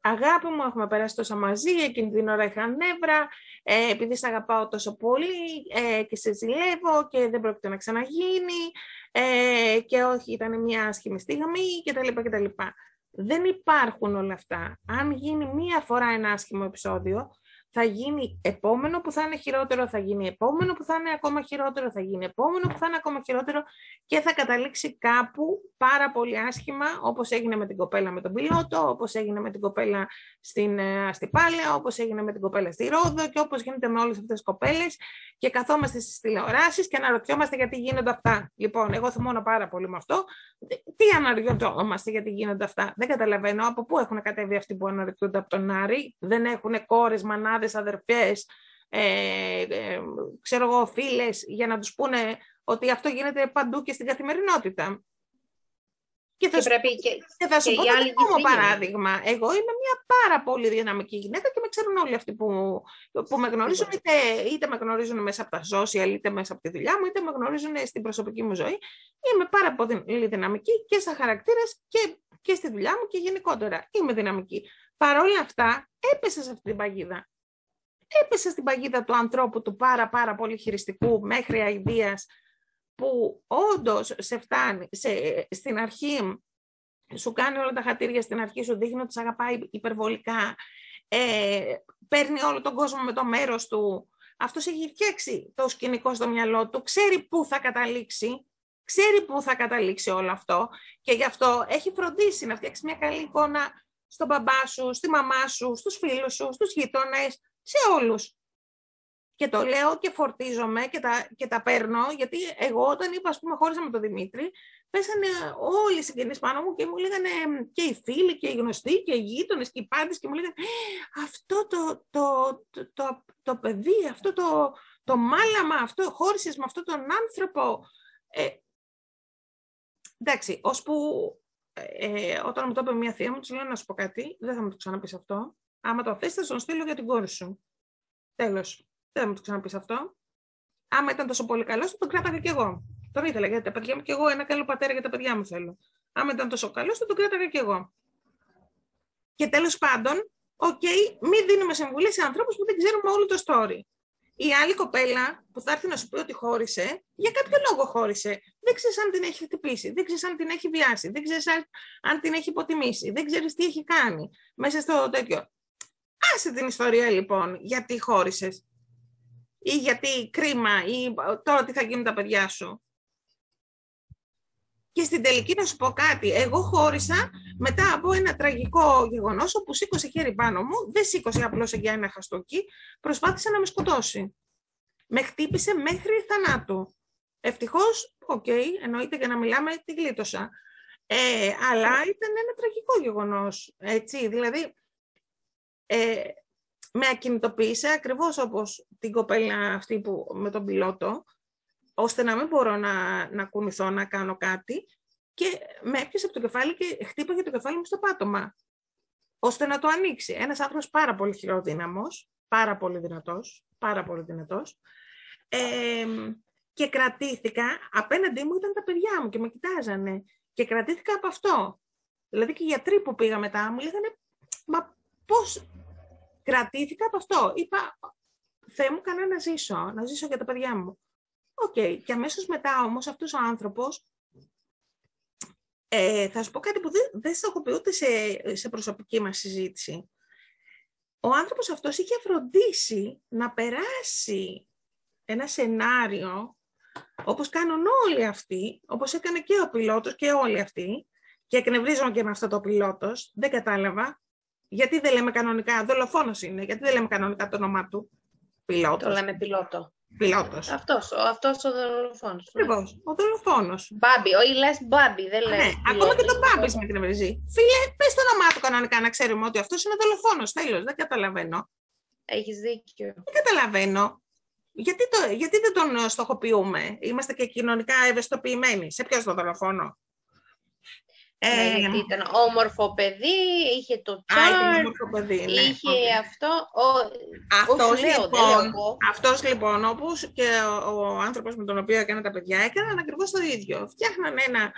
αγάπη μου, έχουμε περάσει τόσα μαζί, εκείνη την ώρα είχα νεύρα, ε, επειδή σε αγαπάω τόσο πολύ ε, και σε ζηλεύω και δεν πρόκειται να ξαναγίνει ε, και όχι, ήταν μια άσχημη στιγμή κτλ. κτλ. Δεν υπάρχουν όλα αυτά. Αν γίνει μία φορά ένα άσχημο επεισόδιο, θα γίνει επόμενο που θα είναι χειρότερο, θα γίνει επόμενο που θα είναι ακόμα χειρότερο, θα γίνει επόμενο που θα είναι ακόμα χειρότερο και θα καταλήξει κάπου πάρα πολύ άσχημα, όπως έγινε με την κοπέλα με τον πιλότο, όπως έγινε με την κοπέλα στην ε, Αστυπάλαια, όπως έγινε με την κοπέλα στη Ρόδο και όπως γίνεται με όλες αυτές τις κοπέλες και καθόμαστε στις τηλεοράσεις και αναρωτιόμαστε γιατί γίνονται αυτά. Λοιπόν, εγώ θυμώνω πάρα πολύ με αυτό. Τι αναρωτιόμαστε γιατί γίνονται αυτά; Δεν καταλαβαίνω από πού έχουν κατέβει αυτοί που αναρωτιούνται από τον Άρη. Δεν έχουν κόρες, μανάδες, αδερφές, ε, ε, ξέρω εγώ, φίλες, για να τους πούνε ότι αυτό γίνεται παντού και στην καθημερινότητα. Και θα, και πρέπει και, και θα σου και πω το παράδειγμα. Εγώ είμαι μια πάρα πολύ δυναμική γυναίκα και με ξέρουν όλοι αυτοί που, που με γνωρίζουν, είτε, είτε με γνωρίζουν μέσα από τα social, είτε μέσα από τη δουλειά μου, είτε με γνωρίζουν στην προσωπική μου ζωή. Είμαι πάρα πολύ δυναμική και στα χαρακτήρας και, και στη δουλειά μου και γενικότερα. Είμαι δυναμική. Παρ' όλα αυτά, έπεσα σε αυτή την παγίδα. Έπεσα στην παγίδα του ανθρώπου του πάρα πάρα πολύ χειριστικού μέχρι αηδίας που όντως σε φτάνει σε, στην αρχή, σου κάνει όλα τα χατήρια στην αρχή, σου δείχνει ότι σε αγαπάει υπερβολικά, ε, παίρνει όλο τον κόσμο με το μέρος του. Αυτός έχει φτιάξει το σκηνικό στο μυαλό του, ξέρει πού θα καταλήξει, ξέρει πού θα καταλήξει όλο αυτό και γι' αυτό έχει φροντίσει να φτιάξει μια καλή εικόνα στον μπαμπά σου, στη μαμά σου, στους φίλους σου, στους γείτονες, σε όλους. Και το λέω και φορτίζομαι και τα, και τα παίρνω, γιατί εγώ όταν είπα, ας πούμε, χώρισα με τον Δημήτρη, πέσανε όλοι οι συγγενείς πάνω μου και μου λέγανε και οι φίλοι και οι γνωστοί και οι γείτονες και οι πάντες και μου λέγανε αυτό το, το, το, το, το παιδί, αυτό το, το μάλαμα, αυτό χώρισες με αυτόν τον άνθρωπο. Ε, εντάξει, ώσπου ε, όταν μου το είπε μια θεία μου, του λέω να σου πω κάτι, δεν θα μου το ξαναπείς αυτό. Άμα το θες θα τον στείλω για την κόρη σου. Τέλος. Δεν θα μου το ξαναπείς αυτό. Άμα ήταν τόσο πολύ καλός, τον κράταγα κι εγώ. Τον ήθελα για τα παιδιά μου κι εγώ. Ένα καλό πατέρα για τα παιδιά μου θέλω. Άμα ήταν τόσο καλός, τον κράταγα κι εγώ. Και τέλος πάντων, ok, okay, μην δίνουμε συμβουλή σε ανθρώπους που δεν ξέρουμε όλο το story. η άλλη κοπέλα που θα έρθει να σου πει ότι χώρισε, για κάποιο λόγο χώρισε. Δεν ξέρεις αν την έχει χτυπήσει, δεν ξέρεις αν την έχει βιάσει, δεν ξέρεις αν, αν την έχει υποτιμήσει, δεν ξέρεις τι έχει κάνει μέσα στο τέτοιο. Άσε την ιστορία λοιπόν γιατί χώρισες; Ή γιατί κρίμα; Ή τώρα τι θα γίνουν τα παιδιά σου; Και στην τελική να σου πω κάτι. Εγώ χώρισα μετά από ένα τραγικό γεγονός όπου σήκωσε χέρι πάνω μου. Δεν σήκωσε απλώς για ένα χαστούκι. Προσπάθησε να με σκοτώσει. Με χτύπησε μέχρι θανάτου. Ευτυχώς, ok, okay, εννοείται για να μιλάμε, τη γλίτωσα. Ε, αλλά ήταν ένα τραγικό γεγονός, έτσι, δηλαδή ε, με ακινητοποίησε ακριβώς όπως την κοπέλα αυτή που, με τον πιλότο, ώστε να μην μπορώ να, να κουνηθώ, να κάνω κάτι και με έπιασε από το κεφάλι και χτύπαγε το κεφάλι μου στο πάτωμα, ώστε να το ανοίξει. Ένας άνθρωπος πάρα πολύ χειροδύναμος, πάρα πολύ δυνατός, πάρα πολύ δυνατός, ε, και κρατήθηκα, απέναντί μου ήταν τα παιδιά μου και με κοιτάζανε και κρατήθηκα από αυτό. Δηλαδή και οι γιατροί που πήγα μετά μου λέγανε, μα πώς κρατήθηκα από αυτό. Είπα, Θεέ μου, κάνε να ζήσω, να ζήσω για τα παιδιά μου. Ok. Okay. Και αμέσως μετά όμως αυτός ο άνθρωπος, ε, θα σου πω κάτι που δεν, δεν στο 'χω πει ούτε σε, σε προσωπική μας συζήτηση. Ο άνθρωπος αυτός είχε φροντίσει να περάσει ένα σενάριο, όπως κάνουν όλοι αυτοί, όπως έκανε και ο πιλότος και όλοι αυτοί, και εκνευρίζομαι και με αυτό το πιλότος, δεν κατάλαβα, γιατί δεν λέμε κανονικά, δολοφόνος είναι, γιατί δεν λέμε κανονικά το όνομά του, πιλότος. Το λέμε πιλότο. Πιλότος. Αυτός, ο, αυτός ο δολοφόνος. Ακριβώς, ο δολοφόνος. Μπάμπι, όχι λες μπάμπι, δεν λέει. Ναι, ακόμα και τον μπάμπι με εκνευρίζει. Φίλε, πες το όνομά του κανονικά να ξέρουμε ότι αυτός είναι δολοφόνος, τέλος, δεν καταλαβαίνω. Έχεις δίκιο. Δεν καταλαβαίνω. Γιατί, το, γιατί δεν τον στοχοποιούμε, είμαστε και κοινωνικά ευαισθητοποιημένοι. Σε ποιο τον δολοφόνο; Ε, ναι, γιατί ήταν όμορφο παιδί, είχε το τσάρ, παιδί, ναι. είχε αυτό. Ο, αυτός, λέω, λοιπόν, αυτός λοιπόν, όπως και ο, ο άνθρωπος με τον οποίο έκανα τα παιδιά, έκαναν ακριβώς το ίδιο. Φτιάχναν ένα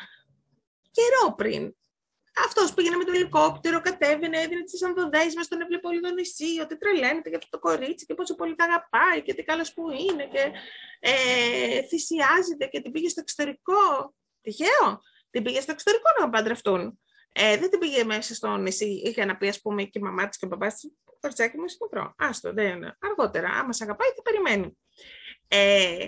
καιρό πριν. Αυτός πήγαινε με το ελικόπτερο, κατέβαινε, έδινε τις ανδοδέσει μας, τον έβλεπε όλο το νησί, ότι τρελαίνεται για αυτό το κορίτσι και πόσο πολύ τα αγαπάει και τι καλός που είναι και ε, θυσιάζεται και την πήγε στο εξωτερικό. Τυχαίο. Την πήγε στο εξωτερικό να παντρευτούν. Ε, δεν την πήγε μέσα στο νησί, είχε να πει, ας πούμε, και η μαμά της και ο παπάς της. Το κοριτσάκι μου είναι μικρό. Άστο, δεν Αργότερα, άμα σε αγαπάει, τι περιμένει. Ε,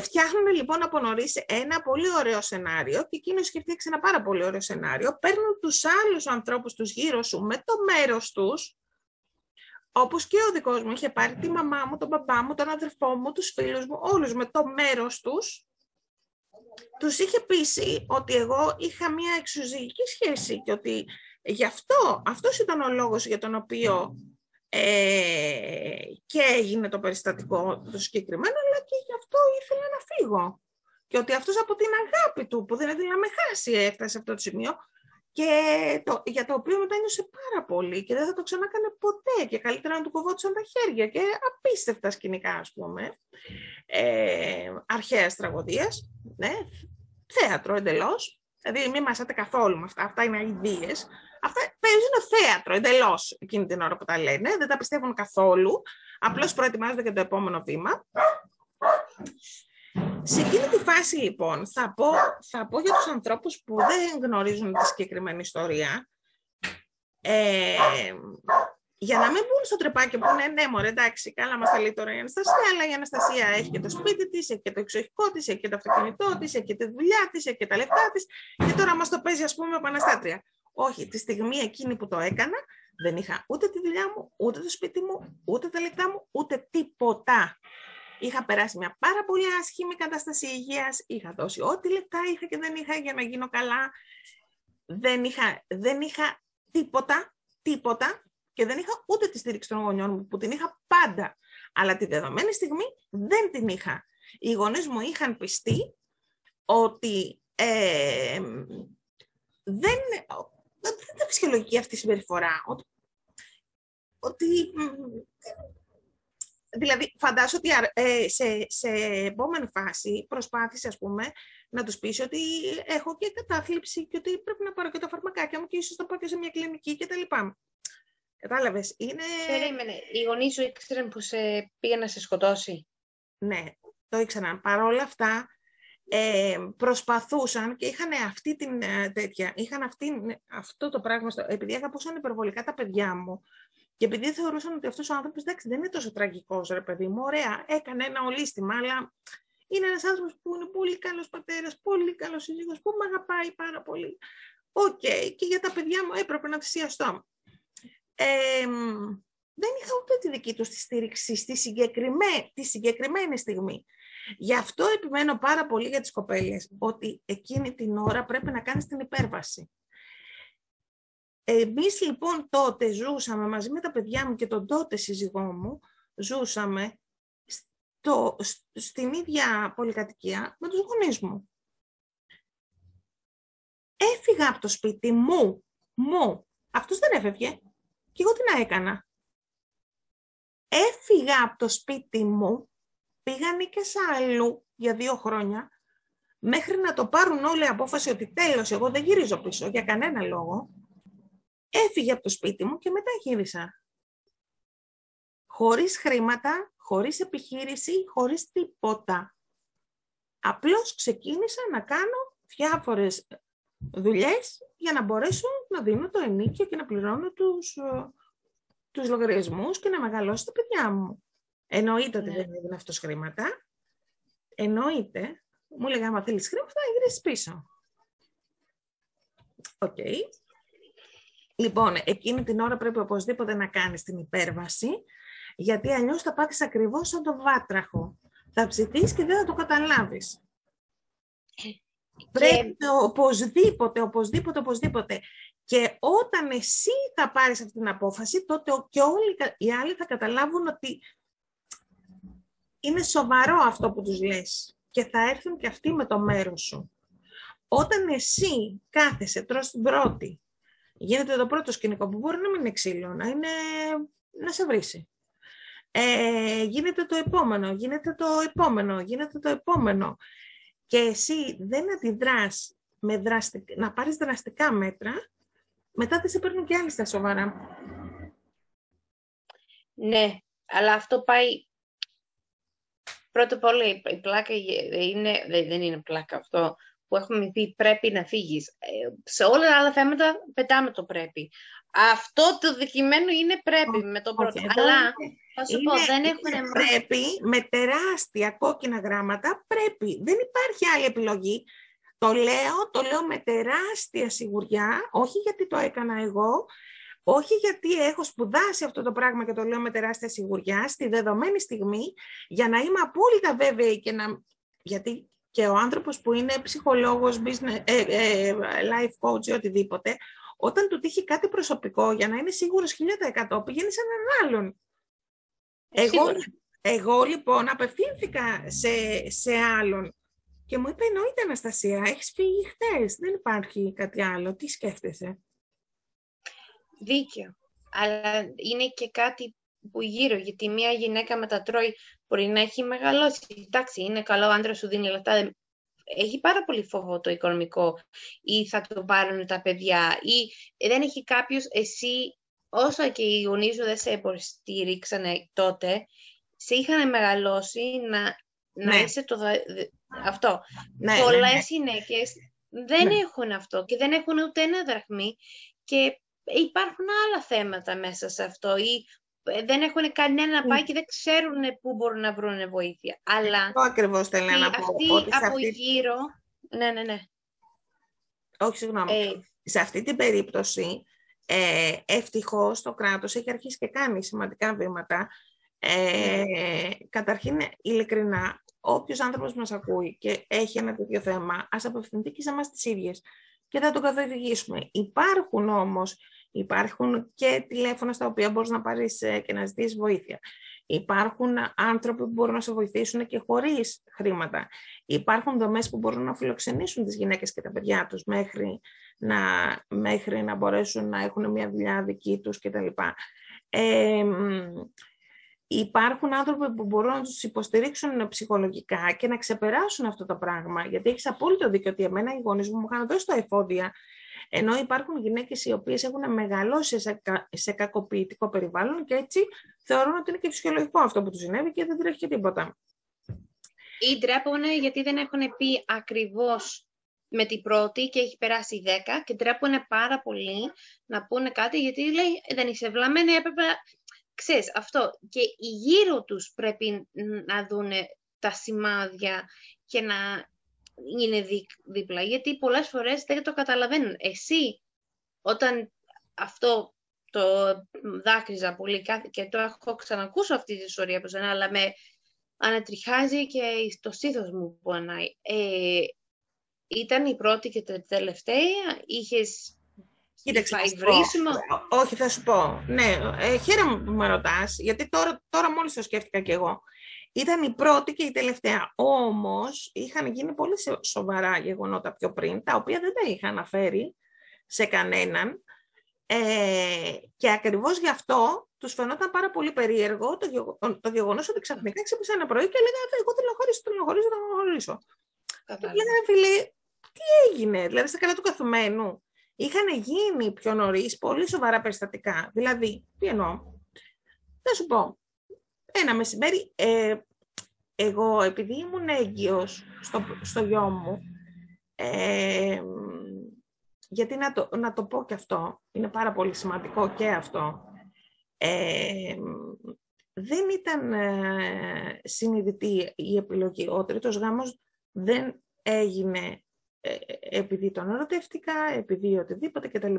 φτιάχνουν λοιπόν από νωρίς ένα πολύ ωραίο σενάριο και εκείνος σκεφτήκε ένα πάρα πολύ ωραίο σενάριο. Παίρνουν τους άλλους ανθρώπους τους γύρω σου με το μέρος τους, όπως και ο δικός μου είχε πάρει τη μαμά μου, τον παπά μου, τον αδερφό μου, τους φίλους μου, όλους με το μέρος τους. Τους είχε πείσει ότι εγώ είχα μια εξουζυγική σχέση και ότι γι' αυτό, αυτός ήταν ο λόγος για τον οποίο ε, και έγινε το περιστατικό το συγκεκριμένο, αλλά και γι' αυτό ήθελα να φύγω. Και ότι αυτός από την αγάπη του, που δεν ήθελε να με χάσει, έφτασε σε αυτό το σημείο, και το, για το οποίο μετά νιώσε πάρα πολύ και δεν θα το ξανάκανε ποτέ και καλύτερα να του κοβόντουσαν τα χέρια και απίστευτα σκηνικά ας πούμε ε, αρχαίας τραγωδίας ναι, θέατρο εντελώς δηλαδή μην μασάτε καθόλου με αυτά, αυτά είναι αηδίες Αυτά παίζουν θέατρο εντελώς εκείνη την ώρα που τα λένε. Δεν τα πιστεύουν καθόλου. Απλώς προετοιμάζονται για το επόμενο βήμα. Σε εκείνη τη φάση, λοιπόν, θα πω, θα πω για τους ανθρώπους που δεν γνωρίζουν τη συγκεκριμένη ιστορία. Ε, για να μην μπουν στο τρεπάκι που είναι ναι, μωρέ, εντάξει, καλά μας τα λέει τώρα η Αναστασία, αλλά η Αναστασία έχει και το σπίτι της, έχει και το εξοχικό της, έχει και το αυτοκίνητό της, έχει και τη δουλειά της, έχει και τα λεφτά της και τώρα μας το παίζει, ας πούμε, επαναστάτρια. Όχι, τη στιγμή εκείνη που το έκανα, δεν είχα ούτε τη δουλειά μου, ούτε το σπίτι μου, ούτε τα λεφτά μου, ούτε τίποτα. Είχα περάσει μια πάρα πολύ άσχημη κατάσταση υγείας, είχα δώσει ό,τι λεφτά είχα και δεν είχα για να γίνω καλά. Δεν είχα, δεν είχα τίποτα, τίποτα και δεν είχα ούτε τη στήριξη των γονιών μου που την είχα πάντα. Αλλά τη δεδομένη στιγμή δεν την είχα. Οι γονείς μου είχαν πιστεί ότι ε, δεν, δεν ήταν φυσιολογική αυτή η συμπεριφορά. Ότι, ότι δηλαδή, φαντάζομαι ότι ε, σε, σε επόμενη φάση προσπάθησε, ας πούμε, να τους πεις ότι έχω και κατάθλιψη και ότι πρέπει να πάρω και τα φαρμακάκια μου και ίσως να πάω και σε μια κλινική κτλ. Κατάλαβες, είναι... Περίμενε, οι γονείς σου ήξεραν που σε πήγε να σε σκοτώσει; Ναι, το ήξεραν. Παρ' όλα αυτά, ε, προσπαθούσαν και είχαν αυτή την ε, τέτοια, είχαν αυτή, αυτό το πράγμα, στο, επειδή αγαπούσαν υπερβολικά τα παιδιά μου και επειδή θεωρούσαν ότι αυτός ο άνθρωπος, εντάξει, δεν είναι τόσο τραγικός, ρε παιδί μου, ωραία, έκανε ένα ολίσθημα, αλλά είναι ένας άνθρωπος που είναι πολύ καλός πατέρας, πολύ καλός σύζυγος, που με αγαπάει πάρα πολύ. Οκ, και για τα παιδιά μου έπρεπε να θυσιαστώ. Ε, δεν είχα ούτε τη δική τους τη στήριξη στη συγκεκριμένη, τη συγκεκριμένη στιγμή. Γι' αυτό επιμένω πάρα πολύ για τις κοπέλες, ότι εκείνη την ώρα πρέπει να κάνεις την υπέρβαση. Εμείς λοιπόν τότε ζούσαμε μαζί με τα παιδιά μου και τον τότε σύζυγό μου, ζούσαμε στο, στην ίδια πολυκατοικία με τους γονείς μου. Έφυγα από το σπίτι μου, μου. Αυτός δεν έφευγε. Και εγώ τι να έκανα. Έφυγα από το σπίτι μου, πήγαν και σε αλλού για δύο χρόνια, μέχρι να το πάρουν όλοι απόφαση ότι τέλος, εγώ δεν γυρίζω πίσω για κανένα λόγο. Έφυγε από το σπίτι μου και μετά γύρισα. Χωρίς χρήματα, χωρίς επιχείρηση, χωρίς τίποτα. Απλώς ξεκίνησα να κάνω διάφορες δουλειές για να μπορέσω να δίνω το ενίκιο και να πληρώνω τους, ε, τους λογαριασμούς και να μεγαλώσω τα παιδιά μου. Εννοείται ότι ναι. δεν έδινε αυτός χρήματα. Εννοείται. Μου έλεγε, άμα θέλεις χρήματα, θα γυρίσεις πίσω. Οκ. Λοιπόν, εκείνη την ώρα πρέπει οπωσδήποτε να κάνεις την υπέρβαση, γιατί αλλιώς θα πάθεις ακριβώς σαν το βάτραχο. Θα ψηθείς και δεν θα το καταλάβεις. Πρέπει οπωσδήποτε, οπωσδήποτε, οπωσδήποτε. Και όταν εσύ θα πάρεις αυτή την απόφαση, τότε και όλοι οι άλλοι θα καταλάβουν ότι είναι σοβαρό αυτό που τους λες και θα έρθουν και αυτοί με το μέρος σου. Όταν εσύ κάθεσαι, τρως την πρώτη, γίνεται το πρώτο σκηνικό που μπορεί να μην είναι ξύλο, να, είναι, να σε βρίσει. Ε, γίνεται το επόμενο, γίνεται το επόμενο, γίνεται το επόμενο και εσύ δεν αντιδράς με δραστικ... να πάρεις δραστικά μέτρα, μετά δεν σε παίρνουν και άλλοι στα σοβαρά. Ναι, αλλά αυτό πάει... Πρώτα απ' όλα η πλάκα είναι... δεν είναι πλάκα αυτό που έχουμε πει πρέπει να φύγεις. Ε, σε όλα τα άλλα θέματα πετάμε το πρέπει. Αυτό το δικημένο είναι πρέπει με το πρώτο. Αλλά θα σου πω, δεν έχουν... Πρέπει με τεράστια κόκκινα γράμματα, πρέπει. Δεν υπάρχει άλλη επιλογή. Το λέω, το λέω με τεράστια σιγουριά, όχι γιατί το έκανα εγώ, όχι γιατί έχω σπουδάσει αυτό το πράγμα και το λέω με τεράστια σιγουριά, στη δεδομένη στιγμή, για να είμαι απόλυτα βέβαιη και να... Γιατί και ο άνθρωπος που είναι ψυχολόγος, business, ε, ε, life coach ή οτιδήποτε, όταν του τύχει κάτι προσωπικό, για να είναι σίγουρος 1000% πηγαίνει σε έναν άλλον. Εγώ, εγώ λοιπόν απευθύνθηκα σε, σε άλλον και μου είπε εννοείται Αναστασία, έχεις φύγει χθες, δεν υπάρχει κάτι άλλο, τι σκέφτεσαι; Δίκιο, αλλά είναι και κάτι που γύρω, γιατί μια γυναίκα μετατρώει μπορεί να έχει μεγαλώσει. Εντάξει, είναι καλό, ο άντρας σου δίνει λεφτά, έχει πάρα πολύ φόβο το οικονομικό ή θα το πάρουν τα παιδιά ή δεν έχει κάποιος, εσύ όσο και οι γονείς σου δεν σε υποστήριξαν τότε, σε είχαν μεγαλώσει να, να ναι. είσαι το... Αυτό. Ναι, ναι Πολλές ναι, γυναίκες δεν ναι. έχουν αυτό και δεν έχουν ούτε ένα δραχμή και υπάρχουν άλλα θέματα μέσα σε αυτό ή ε, δεν έχουν κανένα πάει και δεν ξέρουν πού μπορούν να βρουν βοήθεια. Αλλά αυτό ακριβώς θέλω να πω. Αυτή από αυτή... γύρω... Ναι, ναι, ναι. Όχι, συγγνώμη. Ε... Σε αυτή την περίπτωση, ε, ευτυχώς το κράτος έχει αρχίσει και κάνει σημαντικά βήματα. Ε, ναι. Καταρχήν, ειλικρινά, όποιος άνθρωπος μας ακούει και έχει ένα τέτοιο θέμα, ας απευθυνθεί και σε εμάς τις ίδιες και θα το καθοδηγήσουμε. Υπάρχουν όμως Υπάρχουν και τηλέφωνα στα οποία μπορείς να πάρεις ε, και να ζητήσεις βοήθεια. Υπάρχουν άνθρωποι που μπορούν να σε βοηθήσουν και χωρίς χρήματα. Υπάρχουν δομές που μπορούν να φιλοξενήσουν τις γυναίκες και τα παιδιά τους μέχρι να, μέχρι να μπορέσουν να έχουν μια δουλειά δική τους κτλ. Ε, υπάρχουν άνθρωποι που μπορούν να τους υποστηρίξουν ψυχολογικά και να ξεπεράσουν αυτό το πράγμα. Γιατί έχεις απόλυτο δίκιο ότι εμένα οι γονείς μου μου είχαν δώσει τα εφόδια Ενώ υπάρχουν γυναίκες οι οποίες έχουν μεγαλώσει σε, σε κακοποιητικό περιβάλλον και έτσι θεωρούν ότι είναι και φυσιολογικό αυτό που τους συνέβη και δεν τρέχει και τίποτα. Ή ντρέπονται γιατί δεν έχουν πει ακριβώς με την πρώτη και έχει περάσει 10 και ντρέπονται πάρα πολύ να πούνε κάτι γιατί λέει δεν είσαι βλαμμένη, έπρεπε Ξέρεις, αυτό. Και οι γύρω τους πρέπει να δουν τα σημάδια και να είναι δίπλα. Γιατί πολλές φορές δεν το καταλαβαίνουν. Εσύ, όταν αυτό το δάκρυζα πολύ και το έχω ξανακούσω αυτή τη ιστορία από σένα, αλλά με ανατριχάζει και το στήθος μου πονάει. Ε, ήταν η πρώτη και η τελευταία, είχες Κοίταξε, Όχι, θα σου πω. Ναι, ε, χαίρομαι που με ρωτάς, γιατί τώρα, τώρα μόλις το σκέφτηκα κι εγώ. Ήταν η πρώτη και η τελευταία. Όμως είχαν γίνει πολύ σοβαρά γεγονότα πιο πριν, τα οποία δεν τα είχα αναφέρει σε κανέναν. Ε, και ακριβώς γι' αυτό τους φαινόταν πάρα πολύ περίεργο το, γεγο, το γεγονός ότι ξαφνικά ξύπνησα ένα πρωί και έλεγα εγώ θέλω να χωρίσω, θέλω να χωρίσω, θέλω να χωρίσω. Λέγανε φίλοι, τι έγινε, δηλαδή στα καλά του καθουμένου. Είχαν γίνει πιο νωρίς πολύ σοβαρά περιστατικά. Δηλαδή, τι εννοώ. Θα σου πω, ένα μεσημέρι, ε, εγώ επειδή ήμουν έγκυος στο, στο γιο μου, ε, γιατί να το, να το πω και αυτό, είναι πάρα πολύ σημαντικό και αυτό, ε, δεν ήταν ε, συνειδητή η επιλογή. Ο τρίτος γάμος δεν έγινε ε, επειδή τον ερωτεύτηκα, επειδή οτιδήποτε κτλ.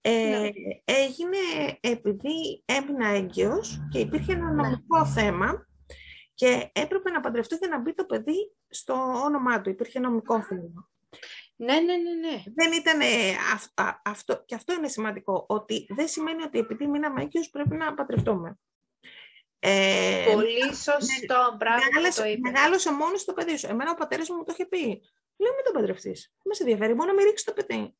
Ε, ναι. Έγινε επειδή έμεινα έγκυος και υπήρχε ένα ναι. νομικό θέμα και έπρεπε να παντρευτώ για να μπει το παιδί στο όνομά του. Υπήρχε νομικό θέμα. Ναι, ναι, ναι, ναι. Δεν ήταν αυτό, και αυτό είναι σημαντικό, ότι δεν σημαίνει ότι επειδή μείναμε έγκυος πρέπει να παντρευτούμε. Ε, Πολύ σωστό, μπράβο μεγάλωσε, το είπες. Μεγάλωσε μόνος στο παιδί σου. Εμένα ο πατέρας μου το είχε πει. Λέω μην τον παντρευτείς. Δεν μα ενδιαφέρει. Μόνο να μην ρίξεις το παιδί.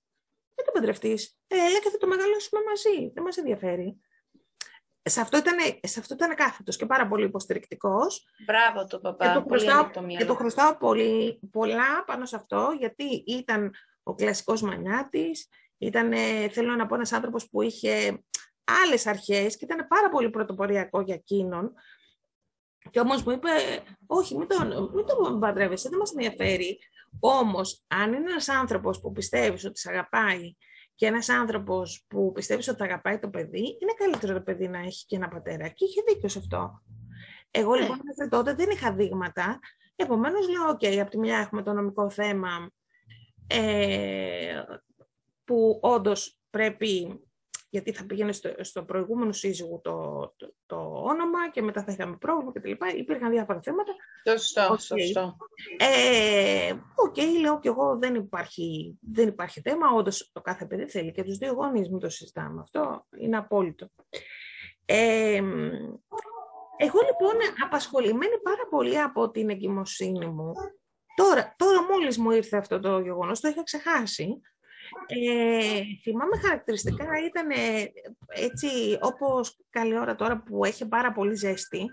Μην τον παντρευτείς. Ε, έλα και θα το μεγαλώσουμε μαζί. Δεν μας ενδιαφέρει. Σε αυτό ήταν, σε αυτό ήταν κάθετος και πάρα πολύ υποστηρικτικός. Μπράβο το παπά. Και το χρωστάω, και το χρωστάω πολύ, πολλά πάνω σε αυτό, γιατί ήταν ο κλασικός μανιάτης, ήταν, θέλω να πω, ένας άνθρωπος που είχε άλλες αρχές και ήταν πάρα πολύ πρωτοποριακό για εκείνον. Και όμως μου είπε, όχι, μην τον, μην τον παντρεύεσαι, δεν μας ενδιαφέρει. Όμως, αν είναι ένας άνθρωπος που πιστεύεις ότι σε αγαπάει και ένας άνθρωπος που πιστεύεις ότι αγαπάει το παιδί, είναι καλύτερο το παιδί να έχει και ένα πατέρα. Και είχε δίκιο σε αυτό. Εγώ λοιπόν ναι. μέχρι τότε δεν είχα δείγματα, επομένως λέω, ok, okay, από τη μια έχουμε το νομικό θέμα ε, που όντως πρέπει γιατί θα πήγαινε στο, στο προηγούμενο σύζυγο το, το, το, όνομα και μετά θα είχαμε πρόβλημα κτλ. Υπήρχαν διάφορα θέματα. Σωστό, okay. σωστό. Ε, Ok, okay, λέω και εγώ δεν υπάρχει, δεν υπάρχει θέμα. Όντως το κάθε παιδί θέλει και τους δύο γονείς, μην το συζητάμε. Αυτό είναι απόλυτο. Ε, εγώ λοιπόν απασχολημένη πάρα πολύ από την εγκυμοσύνη μου. Τώρα, τώρα μόλις μου ήρθε αυτό το γεγονός, το είχα ξεχάσει. Ε, θυμάμαι χαρακτηριστικά ήταν έτσι όπως καλή ώρα τώρα που έχει πάρα πολύ ζέστη.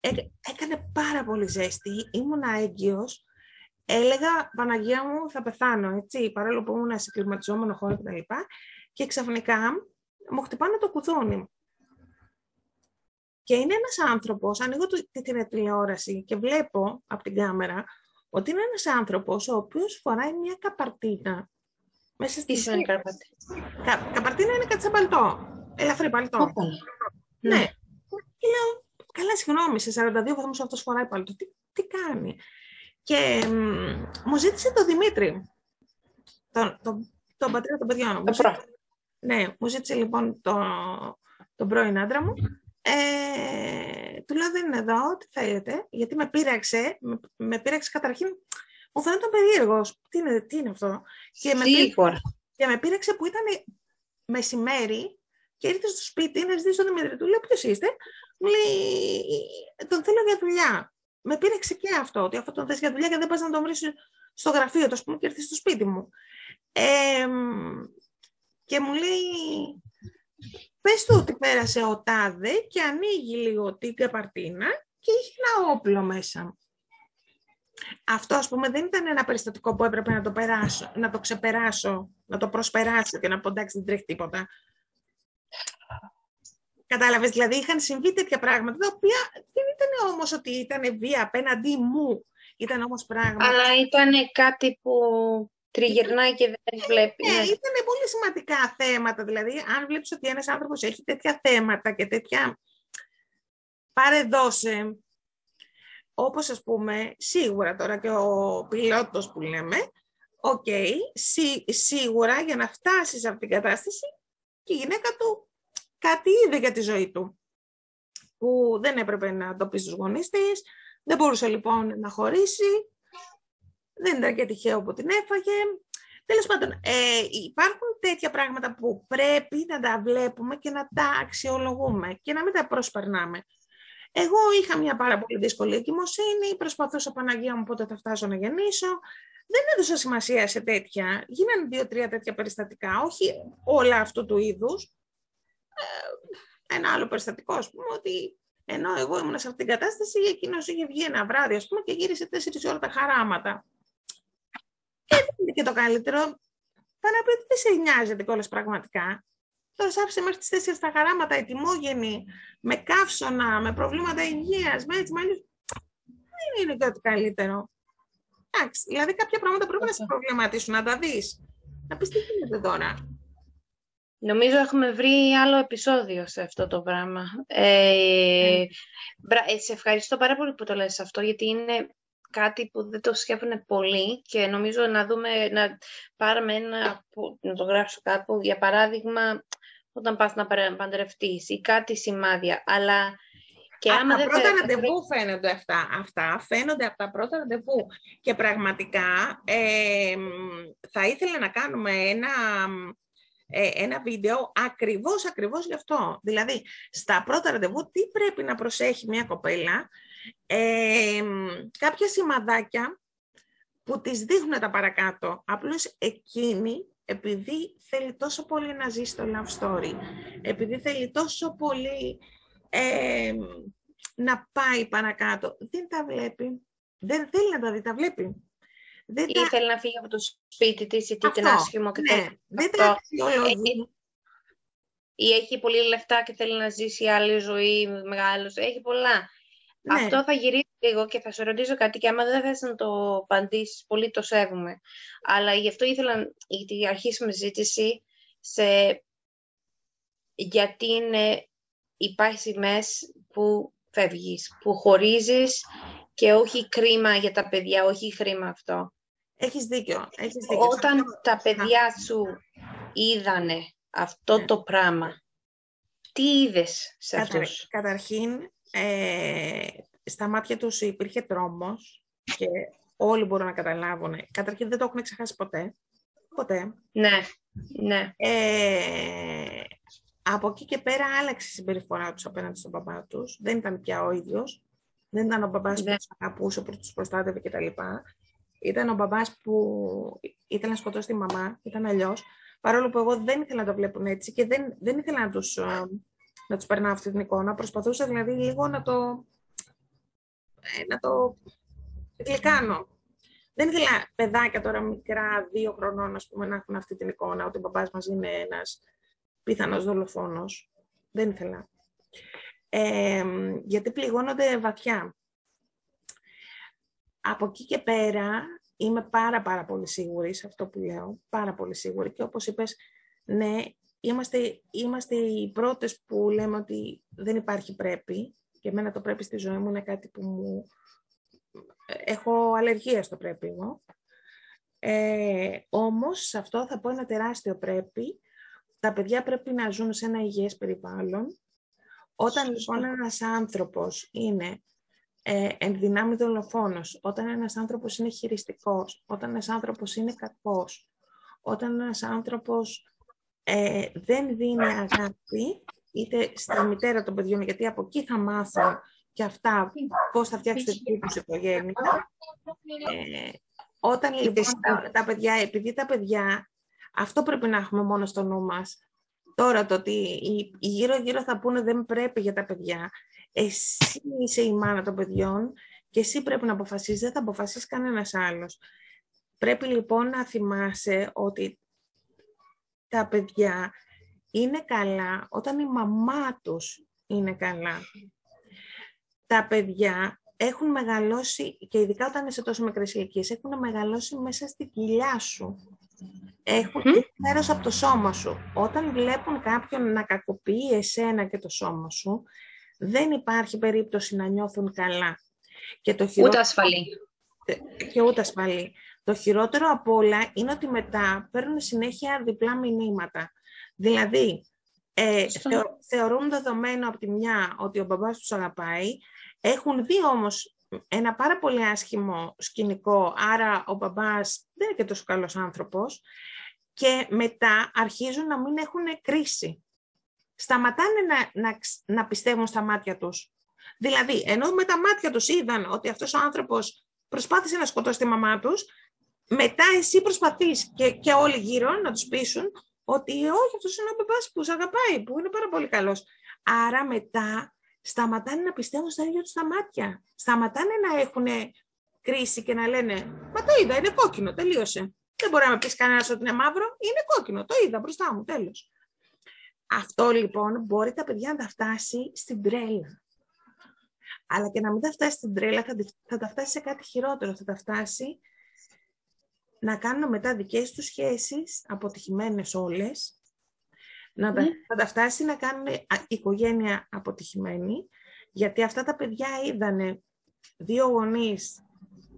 Ε, έκανε πάρα πολύ ζέστη, ήμουνα έγκυος. Έλεγα, Παναγία μου, θα πεθάνω, έτσι, παρόλο που ήμουν σε κλιματιζόμενο χώρο κτλ. Και, και ξαφνικά μου χτυπάνε το κουδούνι. Και είναι ένας άνθρωπος, ανοίγω την τηλεόραση και βλέπω από την κάμερα ότι είναι ένας άνθρωπος ο οποίος φοράει μια καπαρτίνα μέσα στη Τι Κα, καπαρτίνα είναι κάτι σαν παλτό. Ελαφρύ παλτό. Ναι. ναι. Και λέω, καλά συγγνώμη, σε 42 βαθμούς αυτός φοράει παλτό. Τι, τι κάνει; Και μ, μου ζήτησε το Δημήτρη, τον, τον, τον πατέρα των παιδιών μου. Ναι, μου ζήτησε λοιπόν τον, τον πρώην άντρα μου. Ε, του λέω δεν είναι εδώ, τι θέλετε, γιατί με πείραξε, με, με πείραξε καταρχήν μου φαίνονταν περίεργος. Τι είναι, τι είναι αυτό; Και με, πήραξε, και με πείραξε που ήταν μεσημέρι και ήρθε στο σπίτι να ζητήσει τον Δημήτρη. Του λέω ποιος είστε; Μου λέει τον θέλω για δουλειά. Με πήρεξε και αυτό, ότι αυτό τον θες για δουλειά και δεν πας να τον βρεις στο γραφείο του, πούμε, και έρθεις στο σπίτι μου. Ε, και μου λέει, πες του ότι πέρασε ο τάδε και ανοίγει λίγο την καπαρτίνα και είχε ένα όπλο μέσα. Αυτό, ας πούμε, δεν ήταν ένα περιστατικό που έπρεπε να το, περάσω, να το ξεπεράσω, να το προσπεράσω και να πω εντάξει δεν τρέχει τίποτα. Κατάλαβες, δηλαδή είχαν συμβεί τέτοια πράγματα, τα οποία δεν ήταν όμως ότι ήταν βία απέναντί μου. Ήταν όμως πράγματα... Αλλά ήταν κάτι που τριγυρνάει και δεν βλέπει. Ναι, ήταν πολύ σημαντικά θέματα. Δηλαδή, αν βλέπεις ότι ένας άνθρωπος έχει τέτοια θέματα και τέτοια πάρε δώσε, όπως ας πούμε, σίγουρα τώρα και ο πιλότος που λέμε, ok, okay, σίγουρα για να φτάσεις σε αυτήν την κατάσταση και η γυναίκα του κάτι είδε για τη ζωή του, που δεν έπρεπε να το πει στους γονείς της, δεν μπορούσε λοιπόν να χωρίσει, δεν ήταν και τυχαίο που την έφαγε. Τέλος πάντων, ε, υπάρχουν τέτοια πράγματα που πρέπει να τα βλέπουμε και να τα αξιολογούμε και να μην τα προσπερνάμε. Εγώ είχα μια πάρα πολύ δύσκολη εγκυμοσύνη, προσπαθούσα Παναγία μου πότε θα φτάσω να γεννήσω. Δεν έδωσα σημασία σε τέτοια. Γίνανε δύο-τρία τέτοια περιστατικά, όχι όλα αυτού του είδους. Ε, ένα άλλο περιστατικό, ας πούμε, ότι ενώ εγώ ήμουν σε αυτήν την κατάσταση, εκείνος είχε βγει ένα βράδυ, ας πούμε, και γύρισε τέσσερις ώρα τα χαράματα. Και δεν είναι και το καλύτερο. Πάνω από δεν σε νοιάζει κιόλα πραγματικά. Τώρα σ' άφησε μέχρι τις 4 τα χαράματα, ετοιμόγενη, με καύσωνα, με προβλήματα υγείας, με έτσι, με Δεν είναι και ό,τι καλύτερο. Εντάξει, δηλαδή κάποια πράγματα πρέπει να σε προβληματίσουν, να τα δεις. Να πεις τι γίνεται τώρα; Νομίζω έχουμε βρει άλλο επεισόδιο σε αυτό το πράγμα. Ε, ναι. σε ευχαριστώ πάρα πολύ που το λες αυτό, γιατί είναι κάτι που δεν το σκέφτονται πολύ και νομίζω να δούμε, να πάρουμε ένα, να το γράψω κάπου, για παράδειγμα, όταν πας να παντρευτείς ή κάτι σημάδια, αλλά και άμα από τα πρώτα ραντεβού φαίνονται αυτά. Αυτά φαίνονται από τα πρώτα ραντεβού. Και πραγματικά ε, θα ήθελα να κάνουμε ένα, ε, ένα βίντεο ακριβώς, ακριβώς γι' αυτό. Δηλαδή, στα πρώτα ραντεβού τι πρέπει να προσέχει μια κοπέλα; Ε, κάποια σημαδάκια που τις δείχνουν τα παρακάτω. Απλώς εκείνη, επειδή θέλει τόσο πολύ να ζει στο love story, επειδή θέλει τόσο πολύ να πάει παρακάτω, δεν τα βλέπει. Δεν θέλει να τα δει, τα βλέπει. Δεν ή θέλει να φύγει από το σπίτι της, ή τι άσχημο και ναι, δεν τα αξιολογεί. Ή έχει πολύ λεφτά και θέλει να ζήσει άλλη ζωή, μεγάλος. Έχει πολλά. Ναι. Αυτό θα γυρίσει λίγο και θα σε ρωτήσω κάτι και άμα δεν θες να το απαντήσεις πολύ το σέβομαι. Αλλά γι' αυτό ήθελα, γιατί αρχίσουμε ζήτηση σε γιατί είναι, υπάρχει σημαίες που φεύγεις, που χωρίζεις και όχι κρίμα για τα παιδιά, όχι χρήμα αυτό. Έχεις δίκιο. Έχεις δίκιο. Όταν τα παιδιά σου είδανε αυτό ναι. το πράγμα, τι είδες σε Κατα... αυτούς; Καταρχήν, ε, στα μάτια τους υπήρχε τρόμος και όλοι μπορούν να καταλάβουν. Καταρχήν δεν το έχουν ξεχάσει ποτέ. Ποτέ. Ναι, ναι. Ε, από εκεί και πέρα άλλαξε η συμπεριφορά τους απέναντι στον μπαμπά τους. Δεν ήταν πια ο ίδιος. Δεν ήταν ο μπαμπάς ναι. που τους αγαπούσε, που τους προστάτευε κτλ. Ήταν ο μπαμπάς που ήθελε να σκοτώσει τη μαμά, ήταν αλλιώς. Παρόλο που εγώ δεν ήθελα να το βλέπουν έτσι και δεν, δεν ήθελα να τους ε, να τους περνάω αυτή την εικόνα. Προσπαθούσα δηλαδή λίγο να το, ε, να το γλυκάνω. Δεν ήθελα παιδάκια τώρα μικρά, δύο χρονών, ας πούμε, να έχουν αυτή την εικόνα, ότι ο μπαμπάς μας είναι ένας πιθανός δολοφόνος. Δεν ήθελα. Ε, γιατί πληγώνονται βαθιά. Από εκεί και πέρα είμαι πάρα πάρα πολύ σίγουρη σε αυτό που λέω, πάρα πολύ σίγουρη και όπως είπες, ναι, είμαστε, είμαστε οι πρώτες που λέμε ότι δεν υπάρχει πρέπει και εμένα το πρέπει στη ζωή μου είναι κάτι που μου... Έχω αλλεργία στο πρέπει εγώ. Ε, όμως, σε αυτό θα πω ένα τεράστιο πρέπει. Τα παιδιά πρέπει να ζουν σε ένα υγιές περιβάλλον. Όταν λοιπόν ένας άνθρωπος είναι ε, ενδυνάμει δολοφόνος, όταν ένας άνθρωπος είναι χειριστικός, όταν ένας άνθρωπος είναι κακός, όταν ένας άνθρωπος ε, δεν δίνει αγάπη είτε στη μητέρα των παιδιών, γιατί από εκεί θα μάθουν και αυτά πώς θα φτιάξει την δική τους οικογένεια. Ε, όταν λοιπόν τα, παιδιά, επειδή τα παιδιά, αυτό πρέπει να έχουμε μόνο στο νου μας, τώρα το ότι γύρω-γύρω θα πούνε δεν πρέπει για τα παιδιά, εσύ είσαι η μάνα των παιδιών και εσύ πρέπει να αποφασίσεις, δεν θα αποφασίσει κανένας άλλος. Πρέπει λοιπόν να θυμάσαι ότι τα παιδιά είναι καλά όταν η μαμά τους είναι καλά. Τα παιδιά έχουν μεγαλώσει, και ειδικά όταν είσαι τόσο μικρές ηλικίες, έχουν μεγαλώσει μέσα στη κοιλιά σου. Έχουν μέρος από το σώμα σου. Όταν βλέπουν κάποιον να κακοποιεί εσένα και το σώμα σου, δεν υπάρχει περίπτωση να νιώθουν καλά. Και το χειρότερο... Ούτε ασφαλή. Και ούτε ασφαλή. Το χειρότερο από όλα είναι ότι μετά παίρνουν συνέχεια διπλά μηνύματα. Δηλαδή, ε, θεωρούν δεδομένο από τη μια ότι ο μπαμπάς τους αγαπάει, έχουν δει όμως ένα πάρα πολύ άσχημο σκηνικό, άρα ο μπαμπάς δεν είναι και τόσο καλός άνθρωπος, και μετά αρχίζουν να μην έχουν κρίση. Σταματάνε να, να, να πιστεύουν στα μάτια τους. Δηλαδή, ενώ με τα μάτια τους είδαν ότι αυτός ο άνθρωπος προσπάθησε να σκοτώσει τη μαμά τους, μετά εσύ προσπαθείς και, και όλοι γύρω να τους πείσουν ότι όχι, αυτός είναι ο μπαμπάς που σε αγαπάει, που είναι πάρα πολύ καλός. Άρα μετά σταματάνε να πιστεύουν στα ίδια τους τα μάτια. Σταματάνε να έχουν κρίση και να λένε «Μα το είδα, είναι κόκκινο, τελείωσε». Δεν μπορεί να με πεις κανένας ότι είναι μαύρο, είναι κόκκινο, το είδα μπροστά μου, τέλος. Αυτό λοιπόν μπορεί τα παιδιά να τα φτάσει στην τρέλα. Αλλά και να μην τα φτάσει στην τρέλα, θα, θα τα φτάσει σε κάτι χειρότερο. Θα τα φτάσει να κάνουν μετά δικές τους σχέσεις, αποτυχημένες όλες, να τα, ναι. θα τα φτάσει να κάνουν οικογένεια αποτυχημένη, γιατί αυτά τα παιδιά είδανε δύο γονείς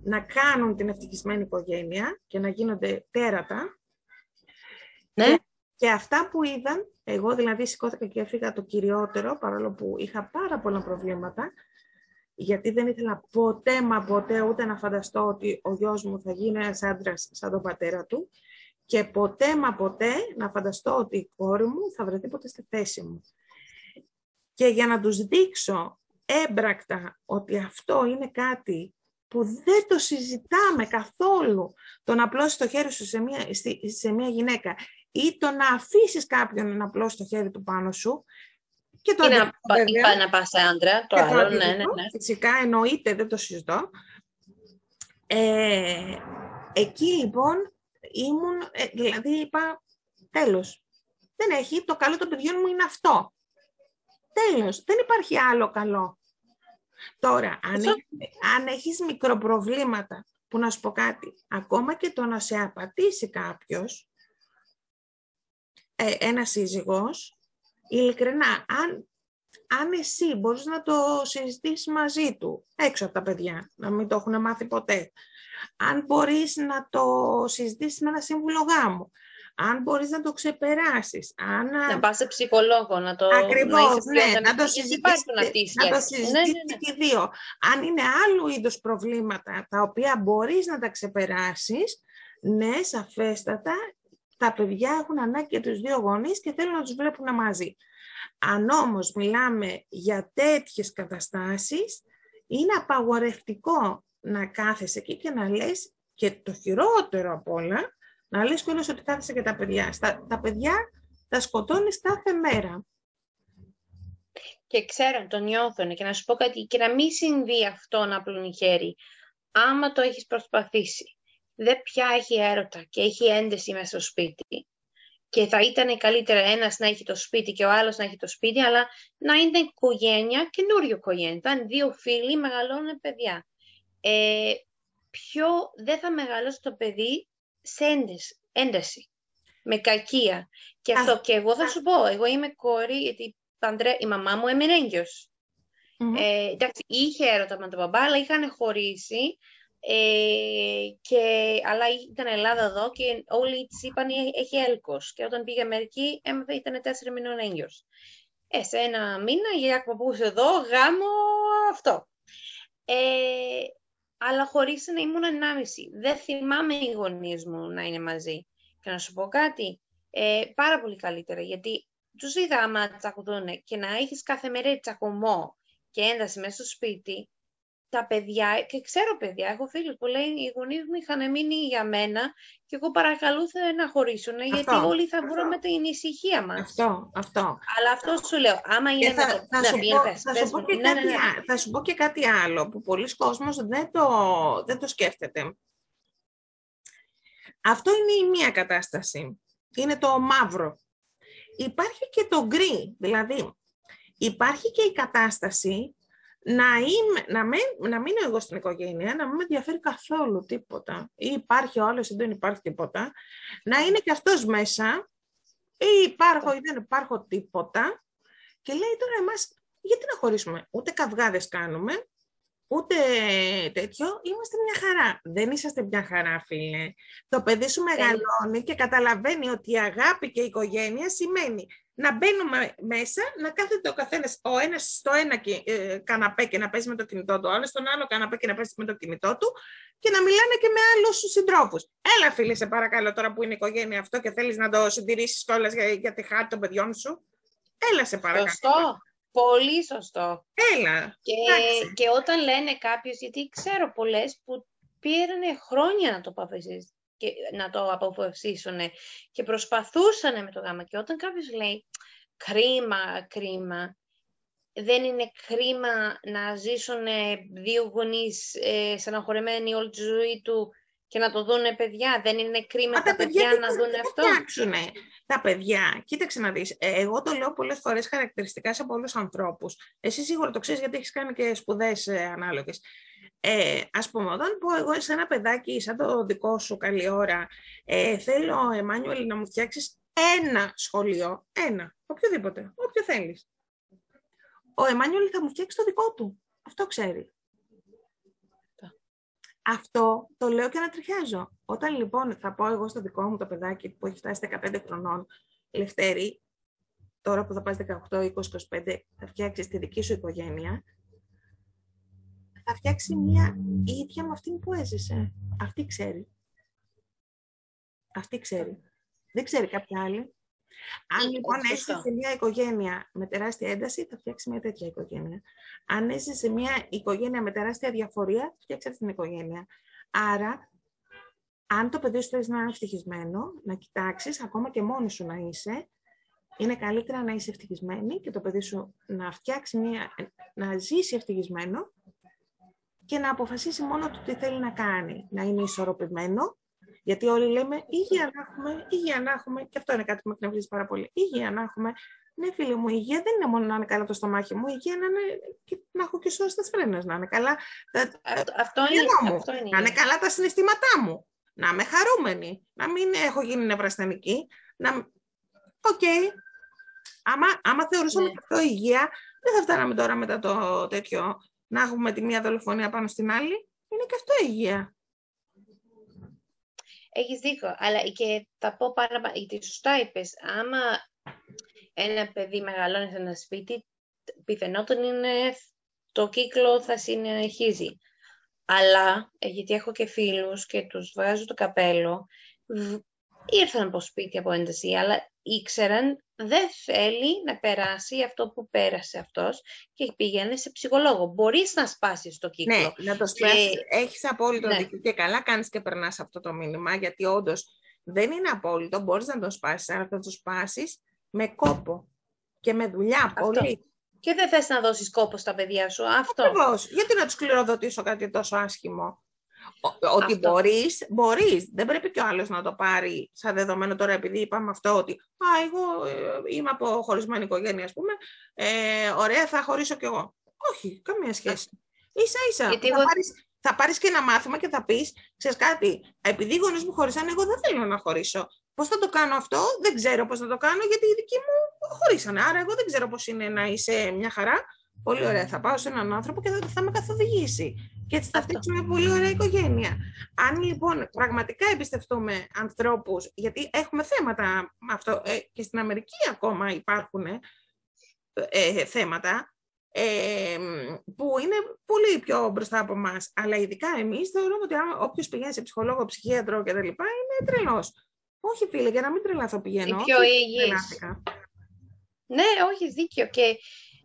να κάνουν την ευτυχισμένη οικογένεια και να γίνονται τέρατα. Ναι. Και, αυτά που είδαν, εγώ δηλαδή σηκώθηκα και έφυγα το κυριότερο, παρόλο που είχα πάρα πολλά προβλήματα, γιατί δεν ήθελα ποτέ μα ποτέ ούτε να φανταστώ ότι ο γιος μου θα γίνει ένας άντρας σαν τον πατέρα του και ποτέ μα ποτέ να φανταστώ ότι η κόρη μου θα βρεθεί ποτέ στη θέση μου. Και για να τους δείξω έμπρακτα ότι αυτό είναι κάτι που δεν το συζητάμε καθόλου, το να απλώσεις το χέρι σου σε μια, σε μια γυναίκα ή το να αφήσεις κάποιον να απλώσει το χέρι του πάνω σου, και το να, βέβαια, να πας σε άντρα, το άλλο, ναι, ναι, ναι. Φυσικά, εννοείται, δεν το συζητώ. Ε, εκεί λοιπόν ήμουν, ε, δηλαδή είπα, τέλος. Δεν έχει, το καλό των παιδιών μου είναι αυτό. Τέλος, δεν υπάρχει άλλο καλό. Τώρα, αν, έχεις, αν έχεις μικροπροβλήματα, που να σου πω κάτι, ακόμα και το να σε απατήσει κάποιος, ε, ένας σύζυγος, ειλικρινά, αν, αν εσύ μπορείς να το συζητήσεις μαζί του, έξω από τα παιδιά, να μην το έχουν μάθει ποτέ, αν μπορείς να το συζητήσεις με ένα σύμβουλο γάμου, αν μπορείς να το ξεπεράσεις. Αν... Να πας σε ψυχολόγο, να το... Ακριβώς, να ναι, να το συζητήσεις, να το συζητήσεις ναι, ναι, ναι. και δύο. Αν είναι άλλου είδους προβλήματα τα οποία μπορείς να τα ξεπεράσεις, ναι, σαφέστατα, τα παιδιά έχουν ανάγκη και τους δύο γονείς και θέλουν να τους βλέπουν μαζί. Αν όμως μιλάμε για τέτοιες καταστάσεις, είναι απαγορευτικό να κάθεσαι εκεί και να λες και το χειρότερο απ' όλα, να λες κιόλας ότι κάθεσαι και τα παιδιά. Στα, τα παιδιά τα σκοτώνεις κάθε μέρα. Και ξέρω, τον νιώθουν και να σου πω κάτι, και να μην συμβεί αυτό να απλώνει χέρι. Άμα το έχεις προσπαθήσει, δεν πια έχει έρωτα και έχει ένταση μέσα στο σπίτι. Και θα ήταν καλύτερα ένας να έχει το σπίτι και ο άλλος να έχει το σπίτι, αλλά να είναι οικογένεια, καινούριο οικογένεια. Θα δύο φίλοι, μεγαλώνουν παιδιά. Ε, πιο δεν θα μεγαλώσει το παιδί σε ένταση, με κακία. Και αυτό και εγώ θα σου πω, εγώ είμαι κόρη, γιατί η μαμά μου έμεινε Ε, εντάξει, είχε έρωτα με τον μπαμπά, αλλά είχαν χωρίσει ε, και, αλλά ήταν Ελλάδα εδώ και όλοι τη είπαν έχει έλκος. Και όταν πήγε Αμερική, έμαθε ήταν τέσσερα μηνών έγκυος. Ε, σε ένα μήνα, για παππούς εδώ, γάμο, αυτό. Ε, αλλά χωρίς να ήμουν ενάμιση. Δεν θυμάμαι οι γονείς μου να είναι μαζί. Και να σου πω κάτι, ε, πάρα πολύ καλύτερα, γιατί τους είδα άμα τσακουδούν και να έχεις κάθε μέρα τσακωμό και ένταση μέσα στο σπίτι, τα παιδιά, και ξέρω παιδιά, έχω φίλους που λέει οι γονείς μου είχαν μείνει για μένα και εγώ παρακαλούσα να χωρίσουν γιατί όλοι θα βρούμε την ησυχία μας. Αυτό, αυτό. Αλλά αυτό σου λέω, άμα είναι θα, να το, θα, σου πω, θα, σου πω και ναι, κάτι, ναι, ναι. θα σου πω και κάτι άλλο που πολλοί κόσμος δεν το, δεν το σκέφτεται. Αυτό είναι η μία κατάσταση. Είναι το μαύρο. Υπάρχει και το γκρι, δηλαδή υπάρχει και η κατάσταση να, είμαι, να, με, να μείνω εγώ στην οικογένεια, να μην με ενδιαφέρει καθόλου τίποτα. Ή υπάρχει ο άλλος ή δεν υπάρχει τίποτα. Να είναι και αυτός μέσα ή υπάρχω ή δεν υπάρχω τίποτα. Και λέει τώρα εμάς, γιατί να χωρίσουμε; Ούτε καυγάδες κάνουμε, ούτε τέτοιο, είμαστε μια χαρά. Δεν είσαστε μια χαρά, φίλε. Το παιδί σου μεγαλώνει και καταλαβαίνει ότι η αγάπη και η οικογένεια σημαίνει να μπαίνουμε μέσα, να κάθεται ο καθένας, ο ένας στο ένα ε, καναπέ και να παίζει με το κινητό του, ο άλλος στον άλλο καναπέ και να παίζει με το κινητό του και να μιλάνε και με άλλους συντρόφους. Έλα φίλε, σε παρακαλώ τώρα που είναι η οικογένεια αυτό και θέλεις να το συντηρήσεις κιόλας για, για τη χάρη των παιδιών σου. Έλα σε παρακαλώ. Σωστό. Πολύ σωστό. Έλα. Και, και όταν λένε κάποιος, γιατί ξέρω πολλές που πήραν χρόνια να το αποφασίσουν και να το αποφασίσουν και προσπαθούσαν με το γάμα. Και όταν κάποιος λέει κρίμα, κρίμα, δεν είναι κρίμα να ζήσουν δύο γονείς ε, στεναχωρημένοι όλη τη ζωή του και να το δουν παιδιά. Δεν είναι κρίμα τα, τα παιδιά, να δουν αυτό. Φτιάξουνε. Τα παιδιά, κοίταξε να δεις, ε, εγώ το λέω πολλές φορές χαρακτηριστικά σε πολλούς ανθρώπους. Εσύ σίγουρα το ξέρεις γιατί έχεις κάνει και σπουδές ε, ανάλογες. Ε, ας πούμε, όταν πω εγώ σε ένα παιδάκι σαν το δικό σου καλή ώρα, ε, θέλω, Εμάνιουελ, να μου φτιάξεις ένα σχολείο, ένα, οποιοδήποτε, όποιο θέλεις. Ο Εμάνιουελ θα μου φτιάξει το δικό του. Αυτό ξέρει. Αυτό το λέω και να τριχιάζω. Όταν λοιπόν θα πω εγώ στο δικό μου το παιδάκι που έχει φτάσει 15 χρονών, Λευτέρη, τώρα που θα πας 18, 20, 25, θα φτιάξεις τη δική σου οικογένεια, θα φτιάξει μια ίδια με αυτήν που έζησε. Αυτή ξέρει. Αυτή ξέρει. Δεν ξέρει κάποια άλλη. Αν λοιπόν έζησε σε μια οικογένεια με τεράστια ένταση, θα φτιάξει μια τέτοια οικογένεια. Αν έζησε σε μια οικογένεια με τεράστια διαφορία, θα φτιάξει αυτή την οικογένεια. Άρα, αν το παιδί σου θέλεις να είναι ευτυχισμένο, να κοιτάξεις ακόμα και μόνη σου να είσαι, είναι καλύτερα να είσαι ευτυχισμένη και το παιδί σου να φτιάξει μια, να ζήσει ευτυχισμένο και να αποφασίσει μόνο το τι θέλει να κάνει. Να είναι ισορροπημένο, γιατί όλοι λέμε υγεία να έχουμε, υγεία να έχουμε, και αυτό είναι κάτι που με εκνευρίζει πάρα πολύ. Υγεία να έχουμε. Ναι, φίλε μου, η υγεία δεν είναι μόνο να είναι καλά το στομάχι μου, η υγεία να, είναι, και να έχω και σώες τις φρένες, να είναι καλά. Αυτό, αυτό, είναι, μου, αυτό είναι. Να είναι καλά τα συναισθήματά μου. Να είμαι χαρούμενη. Να μην έχω γίνει νευρασθενική. Να... Ok. Okay. Άμα, άμα θεωρούσαμε ναι. αυτό υγεία, δεν θα φτάναμε τώρα μετά το τέτοιο να έχουμε τη μία δολοφονία πάνω στην άλλη. Είναι και αυτό υγεία. Έχεις δίκιο, αλλά και θα πω πάρα γιατί σωστά είπες, άμα ένα παιδί μεγαλώνει σε ένα σπίτι, πιθανότατα είναι το κύκλο θα συνεχίζει. Αλλά, ε, γιατί έχω και φίλους και τους βγάζω το καπέλο, ήρθαν από σπίτι από ένταση, αλλά ήξεραν δεν θέλει να περάσει αυτό που πέρασε αυτός και πήγαινε σε ψυχολόγο. Μπορείς να σπάσεις το κύκλο. Ναι, να το σπάσεις. Και... Έχεις απόλυτο ναι. δίκιο και καλά κάνεις και περνάς αυτό το μήνυμα, γιατί όντως δεν είναι απόλυτο, μπορείς να το σπάσεις, αλλά θα το σπάσεις με κόπο και με δουλειά αυτό. πολύ. Και δεν θες να δώσεις κόπο στα παιδιά σου. Αυτό. Ακριβώς. Γιατί να τους κληροδοτήσω κάτι τόσο άσχημο; Ότι μπορείς, μπορείς. Δεν πρέπει και ο άλλος να το πάρει σαν δεδομένο τώρα επειδή είπαμε αυτό ότι «Α, εγώ ε, είμαι από χωρισμένη οικογένεια, ας πούμε, ε, ωραία, θα χωρίσω κι εγώ». Όχι, καμία σχέση. Ίσα ίσα. θα, εγώ... πάρεις, θα πάρεις και ένα μάθημα και θα πεις, ξέρεις κάτι, επειδή οι γονείς μου χωρίσανε, εγώ δεν θέλω να χωρίσω. Πώς θα το κάνω αυτό, δεν ξέρω πώς θα το κάνω, γιατί οι δικοί μου χωρίσανε. Άρα εγώ δεν ξέρω πώς είναι να είσαι μια χαρά. Πολύ ωραία, θα πάω σε έναν άνθρωπο και θα, θα με καθοδηγήσει και έτσι θα φτιάξουμε μια πολύ ωραία οικογένεια. Αν λοιπόν πραγματικά εμπιστευτούμε ανθρώπους, γιατί έχουμε θέματα αυτό, ε, και στην Αμερική ακόμα υπάρχουν ε, ε, θέματα, που είναι πολύ πιο μπροστά από εμάς. Αλλά ειδικά εμείς θεωρούμε ότι όποιος πηγαίνει σε ψυχολόγο, ψυχίατρο κτλ. είναι τρελός. Όχι, φίλε, για να μην τρελαθώ πηγαίνω. πιο Ναι, όχι, δίκιο. Και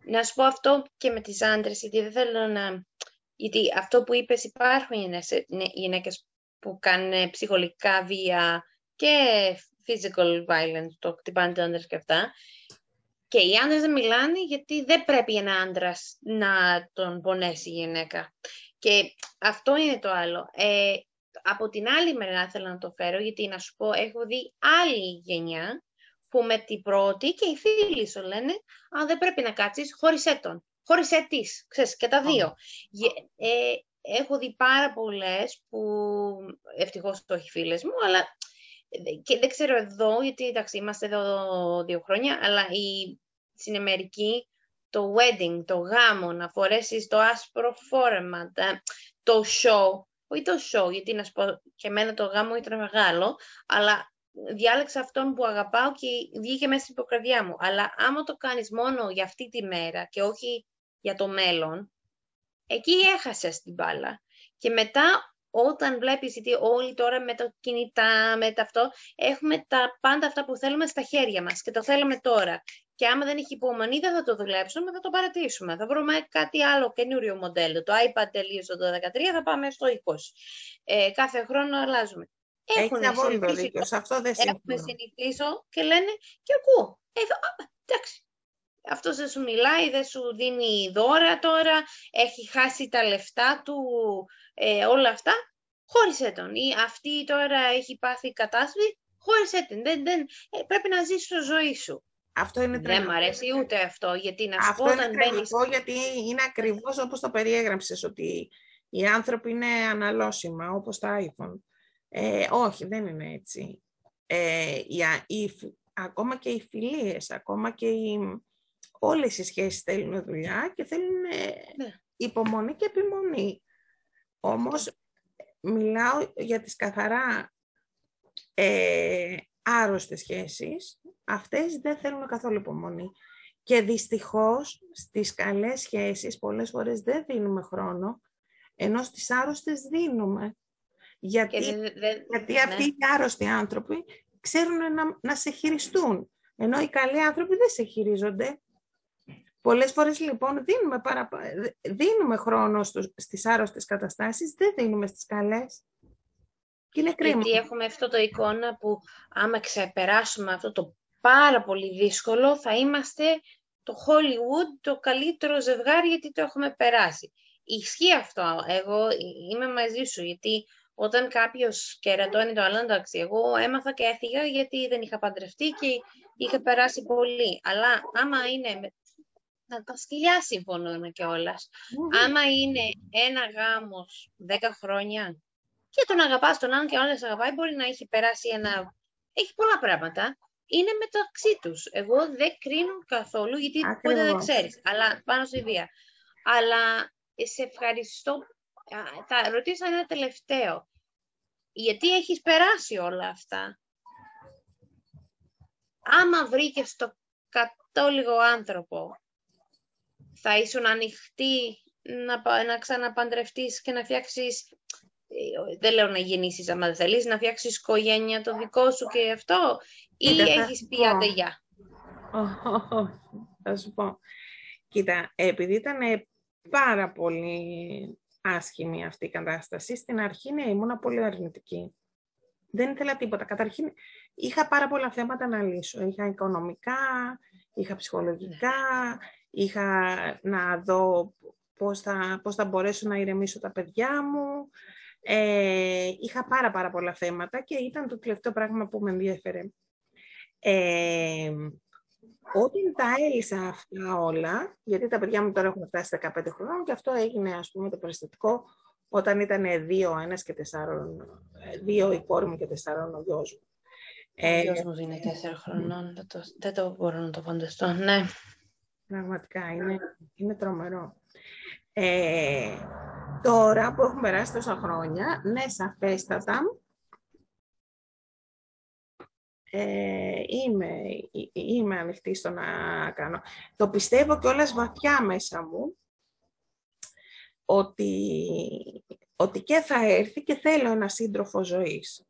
να σου πω αυτό και με τις άντρες, γιατί δεν θέλω να Γιατί αυτό που είπες υπάρχουν γυναίκες που κάνουν ψυχολογικά βία και physical violence, το χτυπάνε άντρες και αυτά. Και οι άντρες δεν μιλάνε γιατί δεν πρέπει ένα άντρα να τον πονέσει η γυναίκα. Και αυτό είναι το άλλο. Ε, από την άλλη μεριά θέλω να το φέρω, γιατί να σου πω, έχω δει άλλη γενιά που με την πρώτη και οι φίλοι σου λένε «Α, δεν πρέπει να κάτσεις, χώρισέ τον, χώρισέ της», ξέρεις, και τα δύο. Ε, έχω δει πάρα πολλές που, ευτυχώς το έχει φίλες μου, αλλά και δεν ξέρω εδώ, γιατί εντάξει, είμαστε εδώ δύο χρόνια, αλλά η, στην Αμερική το wedding, το γάμο, να φορέσεις το άσπρο φόρεμα, το show, όχι το show, γιατί να σου πω, και εμένα το γάμο ήταν μεγάλο, αλλά διάλεξα αυτόν που αγαπάω και βγήκε μέσα στην υποκραδιά μου. Αλλά άμα το κάνεις μόνο για αυτή τη μέρα και όχι για το μέλλον, εκεί έχασες την μπάλα. Και μετά όταν βλέπεις ότι όλοι τώρα με το κινητά, με το αυτό, έχουμε τα πάντα αυτά που θέλουμε στα χέρια μας και το θέλουμε τώρα. Και άμα δεν έχει υπομονή, δεν θα το δουλέψουμε, θα το παρατήσουμε. Θα βρούμε κάτι άλλο καινούριο μοντέλο. Το iPad τελείωσε το 2013, θα πάμε στο 20. Ε, κάθε χρόνο αλλάζουμε. Έχουν απόλυτο δίκιο. Σε αυτό δεν Έχουμε συνηθίσει και λένε και ακούω. Ε, εντάξει. Αυτός δεν σου μιλάει, δεν σου δίνει δώρα τώρα, έχει χάσει τα λεφτά του, ε, όλα αυτά. Χώρισε τον. Ή αυτή τώρα έχει πάθει κατάσταση, χώρισε τον. Δεν, δεν, ε, πρέπει να ζήσει τη ζωή σου. Αυτό είναι τραγικό. Δεν μου αρέσει ούτε αυτό, γιατί να σου αυτό πω είναι τραγικό, γιατί είναι ακριβώς όπως το περιέγραψες, ότι οι άνθρωποι είναι αναλώσιμα, όπως τα iPhone. Ε, όχι, δεν είναι έτσι. Ε, οι, ακόμα και οι φιλίες, ακόμα και οι, όλες οι σχέσεις θέλουν δουλειά και θέλουν ναι. υπομονή και επιμονή. Όμως, μιλάω για τις καθαρά ε, άρρωστες σχέσεις, αυτές δεν θέλουν καθόλου υπομονή. Και δυστυχώς στις καλές σχέσεις πολλές φορές δεν δίνουμε χρόνο, ενώ στις άρρωστες δίνουμε. Γιατί, γιατί ναι. αυτοί οι άρρωστοι άνθρωποι ξέρουν να, να σε χειριστούν, ενώ οι καλοί άνθρωποι δεν σε χειρίζονται. Πολλές φορές λοιπόν δίνουμε, παρα... δίνουμε χρόνο στους, στις άρρωστες καταστάσεις, δεν δίνουμε στις καλές. Και είναι κρίμα. Γιατί έχουμε αυτό το εικόνα που άμα ξεπεράσουμε αυτό το πάρα πολύ δύσκολο, θα είμαστε το Hollywood το καλύτερο ζευγάρι γιατί το έχουμε περάσει. Ισχύει αυτό. Εγώ είμαι μαζί σου γιατί όταν κάποιος κερατώνει το άλλο, εντάξει, εγώ έμαθα και έφυγα γιατί δεν είχα παντρευτεί και είχα περάσει πολύ. Αλλά άμα είναι. Να τα σκυλιά συμφωνούν κιόλας. Άμα είναι ένα γάμος 10 χρόνια και τον αγαπάς τον άλλον και ο αγαπάει, μπορεί να έχει περάσει ένα. Έχει πολλά πράγματα. Είναι μεταξύ τους. Εγώ δεν κρίνω καθόλου γιατί ποτέ δεν ξέρεις. Αλλά πάνω στη βία. Αλλά σε ευχαριστώ θα ρωτήσω ένα τελευταίο. Γιατί έχεις περάσει όλα αυτά; Άμα βρήκες το κατόλιγο άνθρωπο, θα ήσουν ανοιχτή να, να ξαναπαντρευτείς και να φτιάξεις ε, δεν λέω να γεννήσεις άμα δεν θέλεις, να φτιάξεις οικογένεια το δικό σου και αυτό ή έχεις πει αντεγιά. Θα σου πω. Κοίτα, επειδή ήταν πάρα πολύ άσχημη αυτή η κατάσταση. Στην αρχή, ναι, ήμουν πολύ αρνητική. Δεν ήθελα τίποτα. Καταρχήν, είχα πάρα πολλά θέματα να λύσω. Είχα οικονομικά, είχα ψυχολογικά, είχα να δω πώς θα, πώς θα μπορέσω να ηρεμήσω τα παιδιά μου. Ε, είχα πάρα πάρα πολλά θέματα και ήταν το τελευταίο πράγμα που με ενδιαφέρε. Ε, όταν τα έλυσα αυτά όλα, γιατί τα παιδιά μου τώρα έχουν φτάσει 15 χρόνων και αυτό έγινε ας πούμε το περιστατικό όταν ήταν δύο, ένας και τεσσάρων, δύο η κόρη μου και τεσσάρων ο γιος μου. Ο ε, γιος μου είναι τέσσερα χρονών, δεν το, δεν το μπορώ να το φανταστώ, ναι. Πραγματικά, είναι, είναι τρομερό. Ε, τώρα που έχουν περάσει τόσα χρόνια, ναι, σαφέστατα, ε, είμαι, είμαι ανοιχτή στο να κάνω. Το πιστεύω κιόλας βαθιά μέσα μου, ότι, ότι και θα έρθει και θέλω ένα σύντροφο ζωής.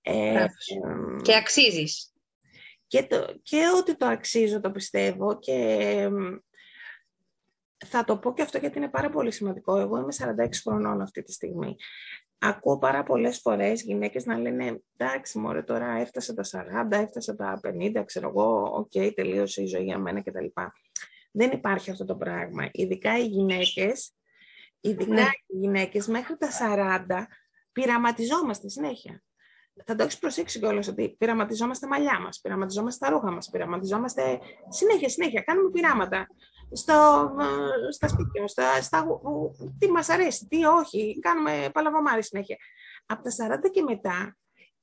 Ε, και αξίζεις. Και, το, και ότι το αξίζω, το πιστεύω και θα το πω και αυτό γιατί είναι πάρα πολύ σημαντικό. Εγώ είμαι 46 χρονών αυτή τη στιγμή. Ακούω πάρα πολλές φορές γυναίκες να λένε «Εντάξει, μωρέ, τώρα έφτασα τα 40, έφτασα τα 50, ξέρω εγώ, ok, okay, τελείωσε η ζωή για μένα κτλ». Δεν υπάρχει αυτό το πράγμα. Ειδικά οι γυναίκες, ειδικά ναι. οι γυναίκες μέχρι τα 40 πειραματιζόμαστε συνέχεια. Θα το έχεις προσέξει κιόλας ότι πειραματιζόμαστε μαλλιά μας, πειραματιζόμαστε τα ρούχα μας, πειραματιζόμαστε συνέχεια, συνέχεια. Κάνουμε πειράματα στο, στα σπίτια μας, στα, στα, τι μας αρέσει, τι όχι, κάνουμε παλαβομάρες συνέχεια. Από τα 40 και μετά,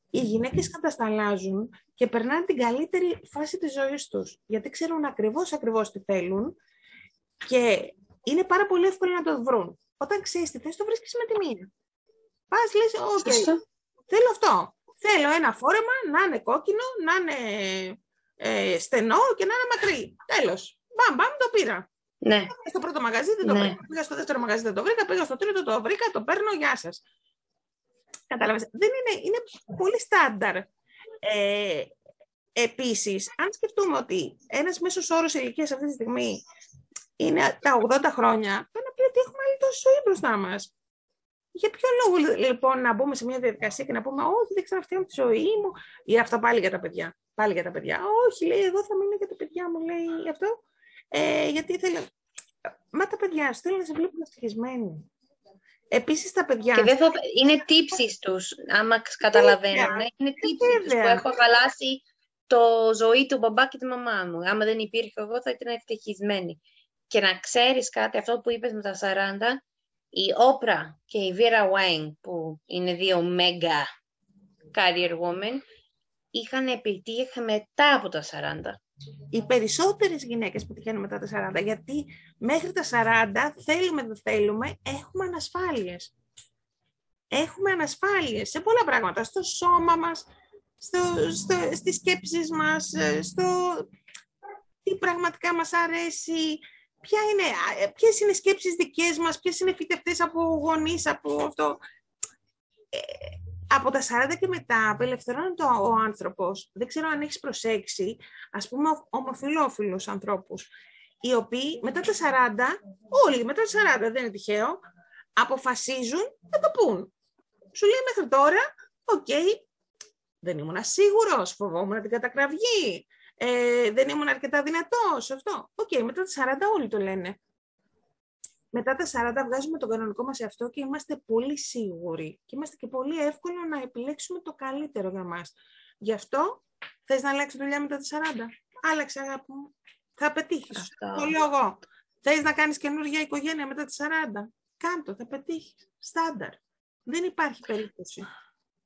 οι γυναίκες κατασταλάζουν και περνάνε την καλύτερη φάση της ζωής τους, γιατί ξέρουν ακριβώς, ακριβώς τι θέλουν και είναι πάρα πολύ εύκολο να το βρουν. Όταν ξέρεις τι θες, το βρίσκεις με τη μία. Πας, λες, οκ, θέλω αυτό. Θέλω ένα φόρεμα να είναι κόκκινο, να είναι ε, στενό και να είναι μακρύ. Τέλος. Μπαμ, μπαμ, το πήρα. Ναι. Πήγα στο πρώτο μαγαζί δεν το ναι. βρήκα. Πήγα στο δεύτερο μαγαζί δεν το βρήκα. Πήγα στο τρίτο το βρήκα. Το παίρνω. Γεια σας. Κατάλαβες. Δεν είναι, είναι πολύ στάνταρ. Ε, Επίσης, αν σκεφτούμε ότι ένας μέσος όρος ηλικίας αυτή τη στιγμή είναι τα 80 χρόνια, πρέπει να πει ότι έχουμε άλλη τόση ζωή μπροστά μας. Για ποιο λόγο λοιπόν να μπούμε σε μια διαδικασία και να πούμε Όχι, δεν ξαναφτιάχνω τη ζωή μου, ή αυτά πάλι για τα παιδιά. Πάλι για τα παιδιά. Όχι, λέει, εγώ θα μείνω για τα παιδιά μου, λέει αυτό. Ε, γιατί θέλω... Μα τα παιδιά σου θέλουν να σε βλέπουν ευτυχισμένοι. Επίσης τα παιδιά... Και δεν θα... Είναι τύψεις τους, άμα καταλαβαίνουν. Είναι τύψεις τους που έχω χαλάσει το ζωή του μπαμπά και τη μαμά μου. Άμα δεν υπήρχε εγώ θα ήταν ευτυχισμένη. Και να ξέρεις κάτι, αυτό που είπες με τα 40, η Όπρα και η Βίρα Wang, που είναι δύο mega career women, είχαν επιτύχει μετά από τα 40. Οι περισσότερες γυναίκες που τυχαίνουν μετά τα 40, γιατί μέχρι τα 40 θέλουμε δεν θέλουμε, έχουμε ανασφάλειες. Έχουμε ανασφάλειες σε πολλά πράγματα, στο σώμα μας, στο, στο, στις σκέψεις μας, στο τι πραγματικά μας αρέσει, ποια είναι, ποιες είναι σκέψεις δικές μας, ποιες είναι φυτευτές από γονείς, από αυτό. Ε, από τα 40 και μετά απελευθερώνεται ο, ο άνθρωπος. Δεν ξέρω αν έχεις προσέξει, ας πούμε, ομοφυλόφιλους ανθρώπους, οι οποίοι μετά τα 40, όλοι μετά τα 40, δεν είναι τυχαίο, αποφασίζουν να το πούν. Σου λέει μέχρι τώρα, οκ, δεν ήμουν σίγουρος, φοβόμουν την κατακραυγή, ε, δεν ήμουν αρκετά δυνατός, αυτό. Οκ, μετά τα 40 όλοι το λένε μετά τα 40 βγάζουμε τον κανονικό μας εαυτό και είμαστε πολύ σίγουροι. Και είμαστε και πολύ εύκολο να επιλέξουμε το καλύτερο για μας. Γι' αυτό θες να αλλάξεις δουλειά μετά τα 40. Άλλαξε αγάπη μου. Θα πετύχεις. Το λέω εγώ. Θες να κάνεις καινούργια οικογένεια μετά τα 40. Κάντο, θα πετύχεις. Στάνταρ. Δεν υπάρχει περίπτωση.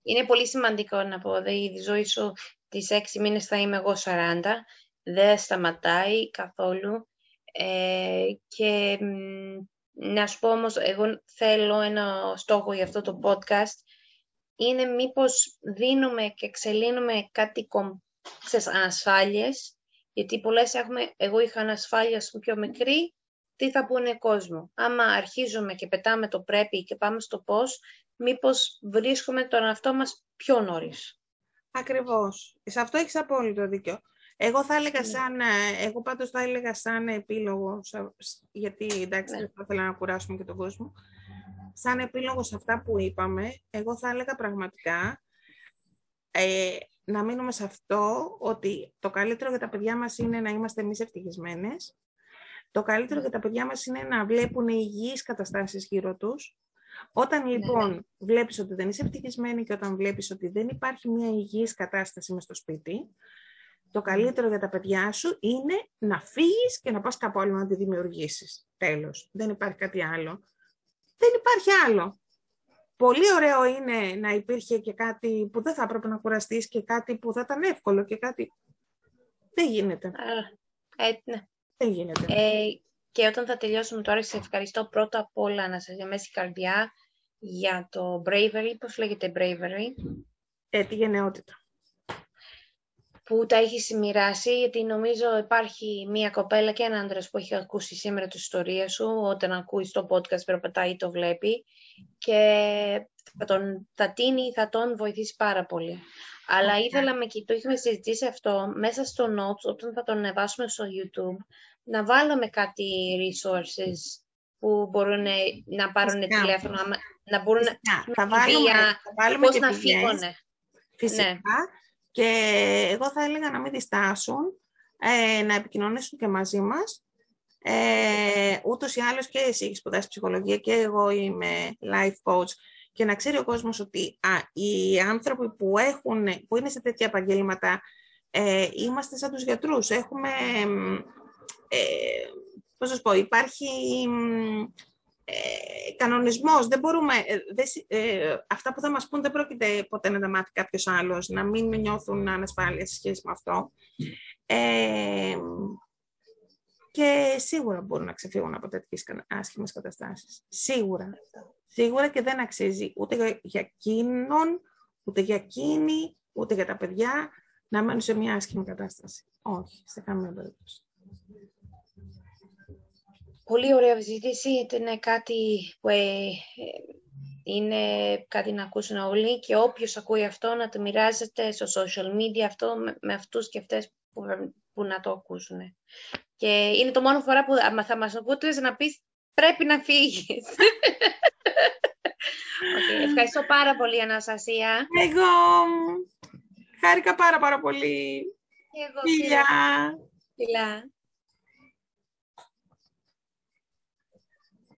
Είναι πολύ σημαντικό να πω, δε, η ζωή σου τις έξι μήνες θα είμαι εγώ 40. Δεν σταματάει καθόλου. Ε, και να σου πω όμως, εγώ θέλω ένα στόχο για αυτό το podcast, είναι μήπως δίνουμε και εξελίνουμε κάτι ξέρεις, ανασφάλειες, γιατί πολλές έχουμε, εγώ είχα ανασφάλεια στο πιο μικρή, τι θα πούνε κόσμο. Άμα αρχίζουμε και πετάμε το πρέπει και πάμε στο πώς, μήπως βρίσκουμε τον αυτό μας πιο νωρίς. Ακριβώς. Σε αυτό έχεις απόλυτο δίκιο. Εγώ θα έλεγα ναι. σαν, ε, εγώ πάντως θα έλεγα σαν επίλογο, γιατί εντάξει ναι. δεν θα ήθελα να κουράσουμε και τον κόσμο, σαν επίλογο σε αυτά που είπαμε, εγώ θα έλεγα πραγματικά ε, να μείνουμε σε αυτό ότι το καλύτερο για τα παιδιά μας είναι να είμαστε εμείς ευτυχισμένες, το καλύτερο για τα παιδιά μας είναι να βλέπουν υγιείς καταστάσεις γύρω τους. Όταν ναι, λοιπόν βλέπεις ότι δεν είσαι ευτυχισμένη και όταν βλέπεις ότι δεν υπάρχει μια υγιής κατάσταση μες στο σπίτι, το καλύτερο για τα παιδιά σου είναι να φύγεις και να πας κάπου άλλο να τη δημιουργήσεις. Τέλος. Δεν υπάρχει κάτι άλλο. Δεν υπάρχει άλλο. Πολύ ωραίο είναι να υπήρχε και κάτι που δεν θα έπρεπε να κουραστείς και κάτι που θα ήταν εύκολο και κάτι... Δεν γίνεται. Ε, ναι. Δεν γίνεται. Ε, και όταν θα τελειώσουμε τώρα, σε ευχαριστώ πρώτα απ' όλα να σας διαμέσει η καρδιά για το bravery. Πώς λέγεται bravery? Ε, τη γενναιότητα που τα έχει μοιράσει, γιατί νομίζω υπάρχει μία κοπέλα και ένα άντρας που έχει ακούσει σήμερα τη ιστορία σου, όταν ακούεις το podcast περπατάει ή το βλέπει και θα τον, θα τίνει, θα τον βοηθήσει πάρα πολύ. Αλλά ήθελα με και το είχαμε συζητήσει αυτό μέσα στο notes, όταν θα τον ανεβάσουμε στο YouTube, να βάλουμε κάτι resources που μπορούν να πάρουν Φυσικά. τηλέφωνο, να μπορούν Φυσικά. να θα βάλουμε, θα βάλουμε πώς να φύγουν. Φυσικά. Ναι. Και εγώ θα έλεγα να μην διστάσουν, ε, να επικοινωνήσουν και μαζί μας. Ε, ούτως ή άλλως και εσύ έχεις σπουδάσει ψυχολογία και εγώ είμαι life coach και να ξέρει ο κόσμος ότι α, οι άνθρωποι που, έχουν, που είναι σε τέτοια επαγγέλματα ε, είμαστε σαν τους γιατρούς. Έχουμε, ε, πώς σας πω, υπάρχει ε, κανονισμός. Δεν μπορούμε, ε, ε, αυτά που θα μας πούν δεν πρόκειται ποτέ να τα μάθει κάποιος άλλος, να μην νιώθουν ανασφάλεια σε σχέση με αυτό. Ε, και σίγουρα μπορούν να ξεφύγουν από τέτοιες άσχημες καταστάσεις. Σίγουρα. Σίγουρα και δεν αξίζει ούτε για εκείνον, ούτε για εκείνη, ούτε για τα παιδιά να μένουν σε μια άσχημη κατάσταση. Όχι, σε καμία περίπτωση. Πολύ ωραία συζήτηση. Ήταν κάτι που ε, είναι κάτι να ακούσουν όλοι και όποιος ακούει αυτό να το μοιράζεται στο social media αυτό με, με αυτούς και αυτές που, που να το ακούσουν. Και είναι το μόνο φορά που θα μας ακούτε να πεις πρέπει να φύγεις. okay, ευχαριστώ πάρα πολύ, Αναστασία. Εγώ χάρηκα πάρα πάρα πολύ. Εγώ, Φιλιά. Φιλιά.